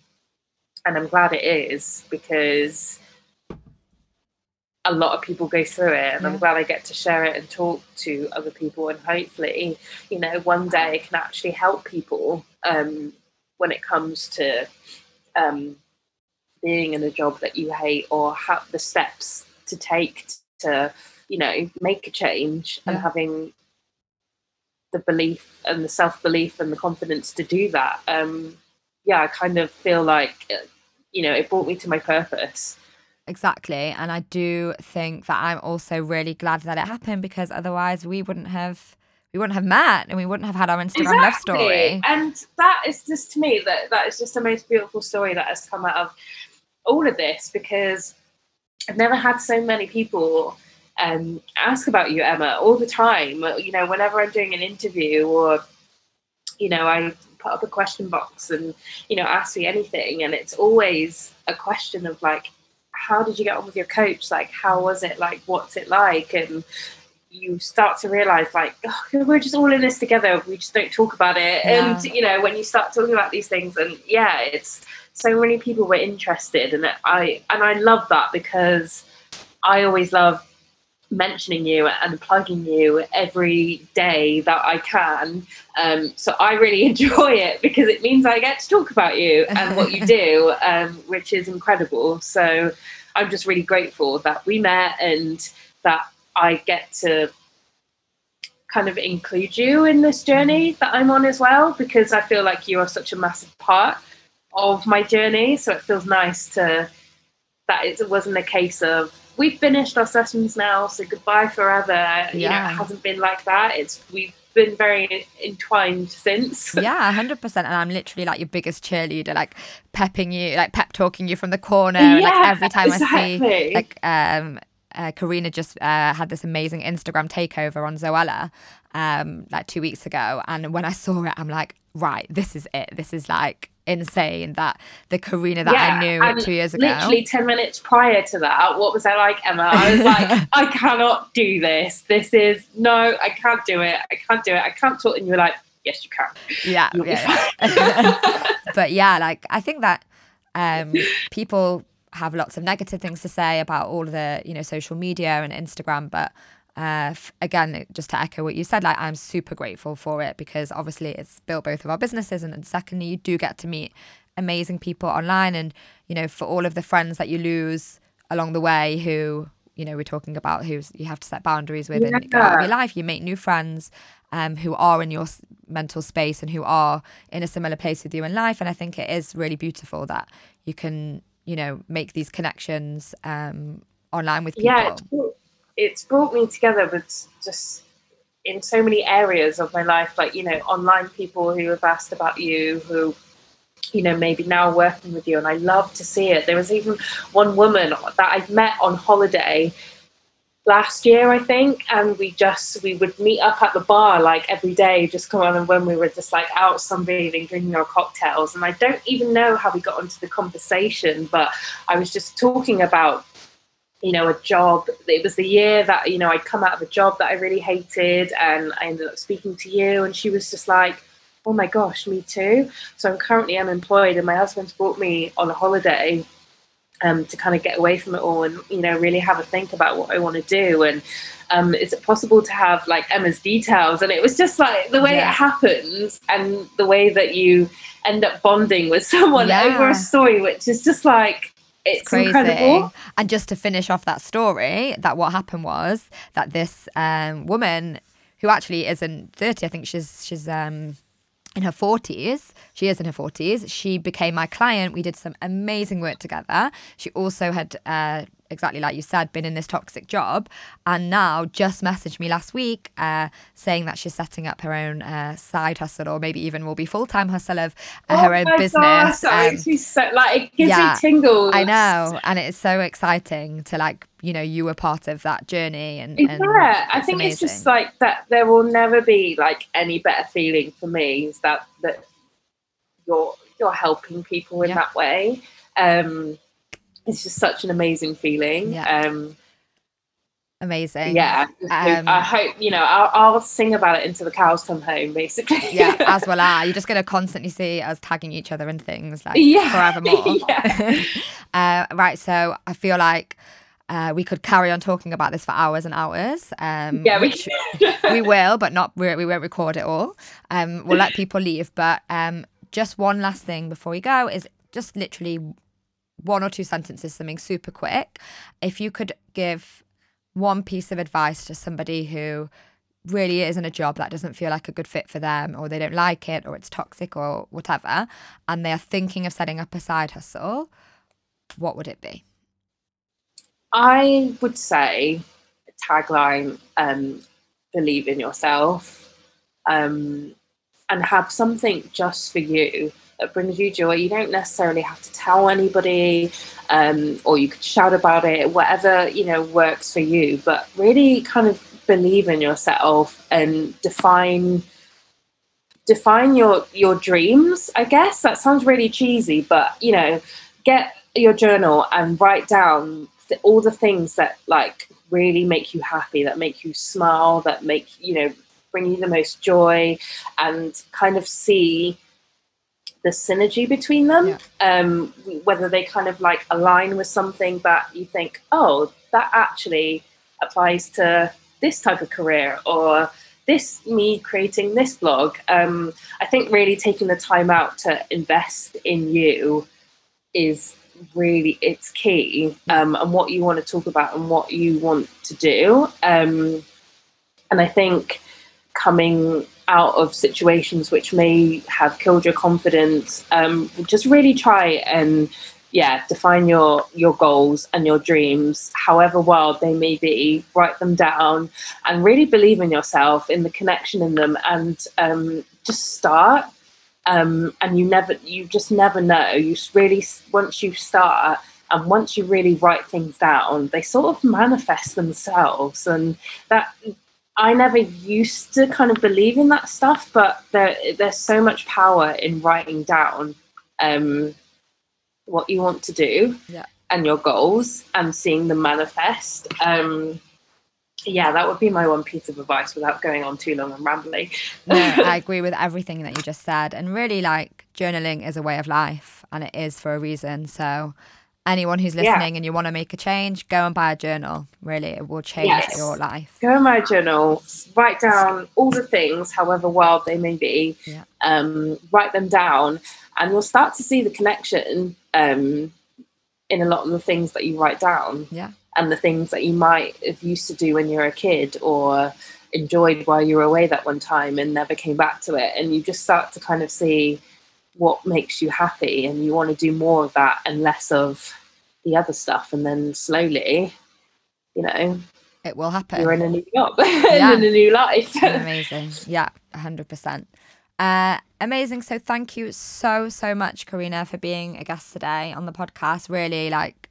and I'm glad it is because a lot of people go through it and yeah. I'm glad I get to share it and talk to other people and hopefully you know one day it can actually help people um, when it comes to um, being in a job that you hate or have the steps to take to you know make a change yeah. and having the belief and the self-belief and the confidence to do that um, yeah I kind of feel like you know it brought me to my purpose exactly. And I do think that I'm also really glad that it happened because otherwise we wouldn't have we wouldn't have met and we wouldn't have had our Instagram exactly. love story. And that is just to me that that is just the most beautiful story that has come out of all of this because I've never had so many people um, ask about you, Emma, all the time. You know, whenever I'm doing an interview or you know, I put up a question box and you know ask me anything, and it's always a question of like, how did you get on with your coach? Like, how was it? Like, what's it like? And you start to realize, like, oh, we're just all in this together. We just don't talk about it. Yeah. And, you know, when you start talking about these things, and yeah, it's so many people were interested. And I, and I love that because I always love mentioning you and plugging you every day that I can. Um, so I really enjoy it because it means I get to talk about you and what you do, um, which is incredible. So I'm just really grateful that we met and that I get to kind of include you in this journey that I'm on as well because I feel like you are such a massive part of my journey. So it feels nice to that it wasn't a case of we've finished our sessions now, so goodbye forever. Yeah. You know, it hasn't been like that. It's we've been very entwined since. Yeah, hundred percent. And I'm literally like your biggest cheerleader, like pepping you, like pep talking you from the corner. Yeah, like every time exactly. I see, like um, uh, Karina just uh, had this amazing Instagram takeover on Zoella um, like two weeks ago, and when I saw it, I'm like, right, this is it. This is like insane that the Karina that yeah, I knew two years ago. Literally 10 minutes prior to that, what was I like, Emma? I was like, I cannot do this. This is no, I can't do it. I can't do it. I can't talk. And you were like, yes, you can. Yeah. yeah. but yeah, like I think that um, people have lots of negative things to say about all of the, you know, social media and Instagram, but uh, again, just to echo what you said, like I'm super grateful for it because obviously it's built both of our businesses, and secondly, you do get to meet amazing people online, and you know, for all of the friends that you lose along the way who you know we're talking about who you have to set boundaries with and go out of your life you make new friends um, who are in your mental space and who are in a similar place with you in life. And i think it is really beautiful that you can you know make these connections um, online with people. yeah it's brought, me together with just in so many areas of my life like you know online people who have asked about you who you know maybe now working with you and i love to see it. There was even one woman that i met on holiday last year i think and we just we would meet up at the bar like every day just come on and when we were just like out sunbathing drinking our cocktails and i don't even know how we got onto the conversation but i was just talking about you know, a job. It was the year that, you know, I'd come out of a job that I really hated and I ended up speaking to you and she was just like, oh my gosh, me too. So I'm currently unemployed and my husband's brought me on a holiday um, to kind of get away from it all and, you know, really have a think about what I want to do. And um, is it possible to have like Emma's details? And it was just like the way yeah. it happens and the way that you end up bonding with someone yeah. over a story, which is just like, it's crazy. Incredible. And just to finish off that story, that what happened was that this um, woman who actually isn't 30, I think she's she's um, in her 40s. She is in her 40s. She became my client. We did some amazing work together. She also had uh, exactly like you said, been in this toxic job, and now just messaged me last week uh, saying that she's setting up her own uh, side hustle, or maybe even will be full time hustle of uh, oh her own business. Um, so, like it gives yeah, me tingles. I know, and it's so exciting to like you know you were part of that journey, and, and yeah, I think amazing. it's just like that. There will never be like any better feeling for me is that that you're you're helping people in yeah. that way. Um, it's just such an amazing feeling. Yeah. Um, amazing. Yeah. Um, I hope, you know, I'll, I'll, sing about it until the cows come home, basically. yeah, as well are. You're just going to constantly see us tagging each other and things like yeah. forevermore. Yeah. uh, right. So I feel like. Uh, we could carry on talking about this for hours and hours. Um, yeah, we, we will, but not we, we won't record it all. Um, we'll let people leave. But um, just one last thing before we go is just literally one or two sentences, something super quick. If you could give one piece of advice to somebody who really is in a job that doesn't feel like a good fit for them, or they don't like it, or it's toxic, or whatever, and they are thinking of setting up a side hustle, what would it be? I would say tagline um, believe in yourself um, and have something just for you that brings you joy. You don't necessarily have to tell anybody, um, or you could shout about it, whatever you know works for you. But really, kind of believe in yourself and define define your your dreams. I guess that sounds really cheesy, but you know, get your journal and write down all the things that like really make you happy, that make you smile, that make you know bring you the most joy, and kind of see the synergy between them yeah. um, whether they kind of like align with something that you think oh that actually applies to this type of career or this me creating this blog. Um, i think really taking the time out to invest in you is really it's key um, and what you want to talk about and what you want to do. Um, and i think coming out of situations which may have killed your confidence um, just really try and yeah define your your goals and your dreams however wild they may be write them down and really believe in yourself in the connection in them and um, just start um, and you never you just never know. You really once you start and once you really write things down they sort of manifest themselves and that I never used to kind of believe in that stuff, but there, there's so much power in writing down um, what you want to do yeah. and your goals and seeing them manifest. Um, yeah, that would be my one piece of advice without going on too long and rambling. no, I agree with everything that you just said. And really, like, journaling is a way of life and it is for a reason. So, anyone who's listening yeah. and you want to make a change, go and buy a journal. Really, it will change yes. your life. Go and buy a journal. Write down all the things, however wild they may be. Yeah. Um, write them down, and you'll start to see the connection um, in a lot of the things that you write down. Yeah. and the things that you might have used to do when you were a kid or enjoyed while you were away that one time and never came back to it. And you just start to kind of see what makes you happy and you want to do more of that and less of the other stuff. And then slowly, you know, it will happen. You're in a new job, yeah. in a new life. Amazing. Yeah, 100%. Uh, amazing. So thank you so, so much, Karina, for being a guest today on the podcast. Really like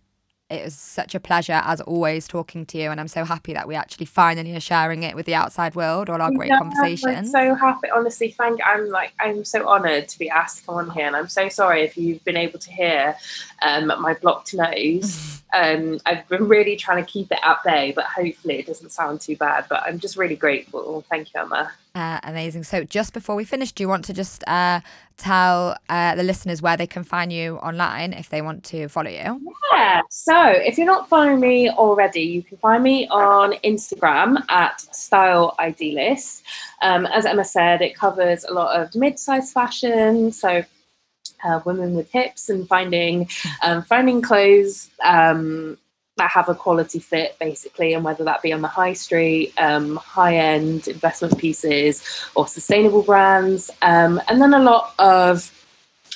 it was such a pleasure as always talking to you and i'm so happy that we actually finally are sharing it with the outside world all our great yeah, conversations i'm so happy honestly thank i'm like i'm so honored to be asked to come on here and i'm so sorry if you've been able to hear um, my blocked nose um, i've been really trying to keep it at bay but hopefully it doesn't sound too bad but i'm just really grateful thank you emma uh, amazing. So, just before we finish, do you want to just uh, tell uh, the listeners where they can find you online if they want to follow you? Yeah. So, if you're not following me already, you can find me on Instagram at Style Idealist. Um, as Emma said, it covers a lot of mid-sized fashion. So, uh, women with hips and finding um, finding clothes um, that have a quality fit basically and whether that be on the high street um, high end investment pieces or sustainable brands. Um, and then a lot of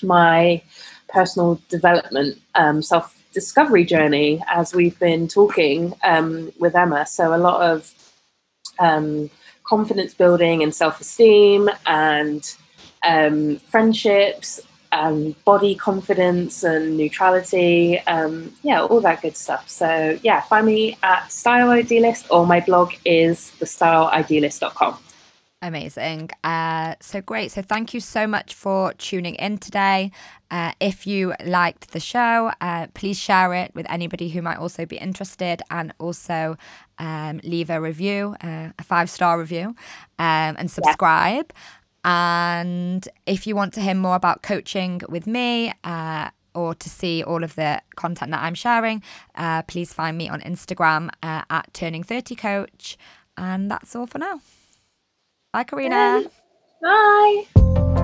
my personal development um, self discovery journey as we've been talking um, with emma. So a lot of um, confidence building and self esteem and um, friendships um, body confidence and neutrality. Um, yeah, all that good stuff. So yeah, find me at Style Idealist or my blog is thestyleidealist.com. Amazing. Uh, so great. So thank you so much for tuning in today. Uh, if you liked the show, uh, please share it with anybody who might also be interested and also um, leave a review, uh, a five star review, um, and subscribe. Yeah. And if you want to hear more about coaching with me, uh, or to see all of the content that I'm sharing, uh, please find me on Instagram uh, at Turning30Coach. And that's all for now. Bye, Karina. Bye.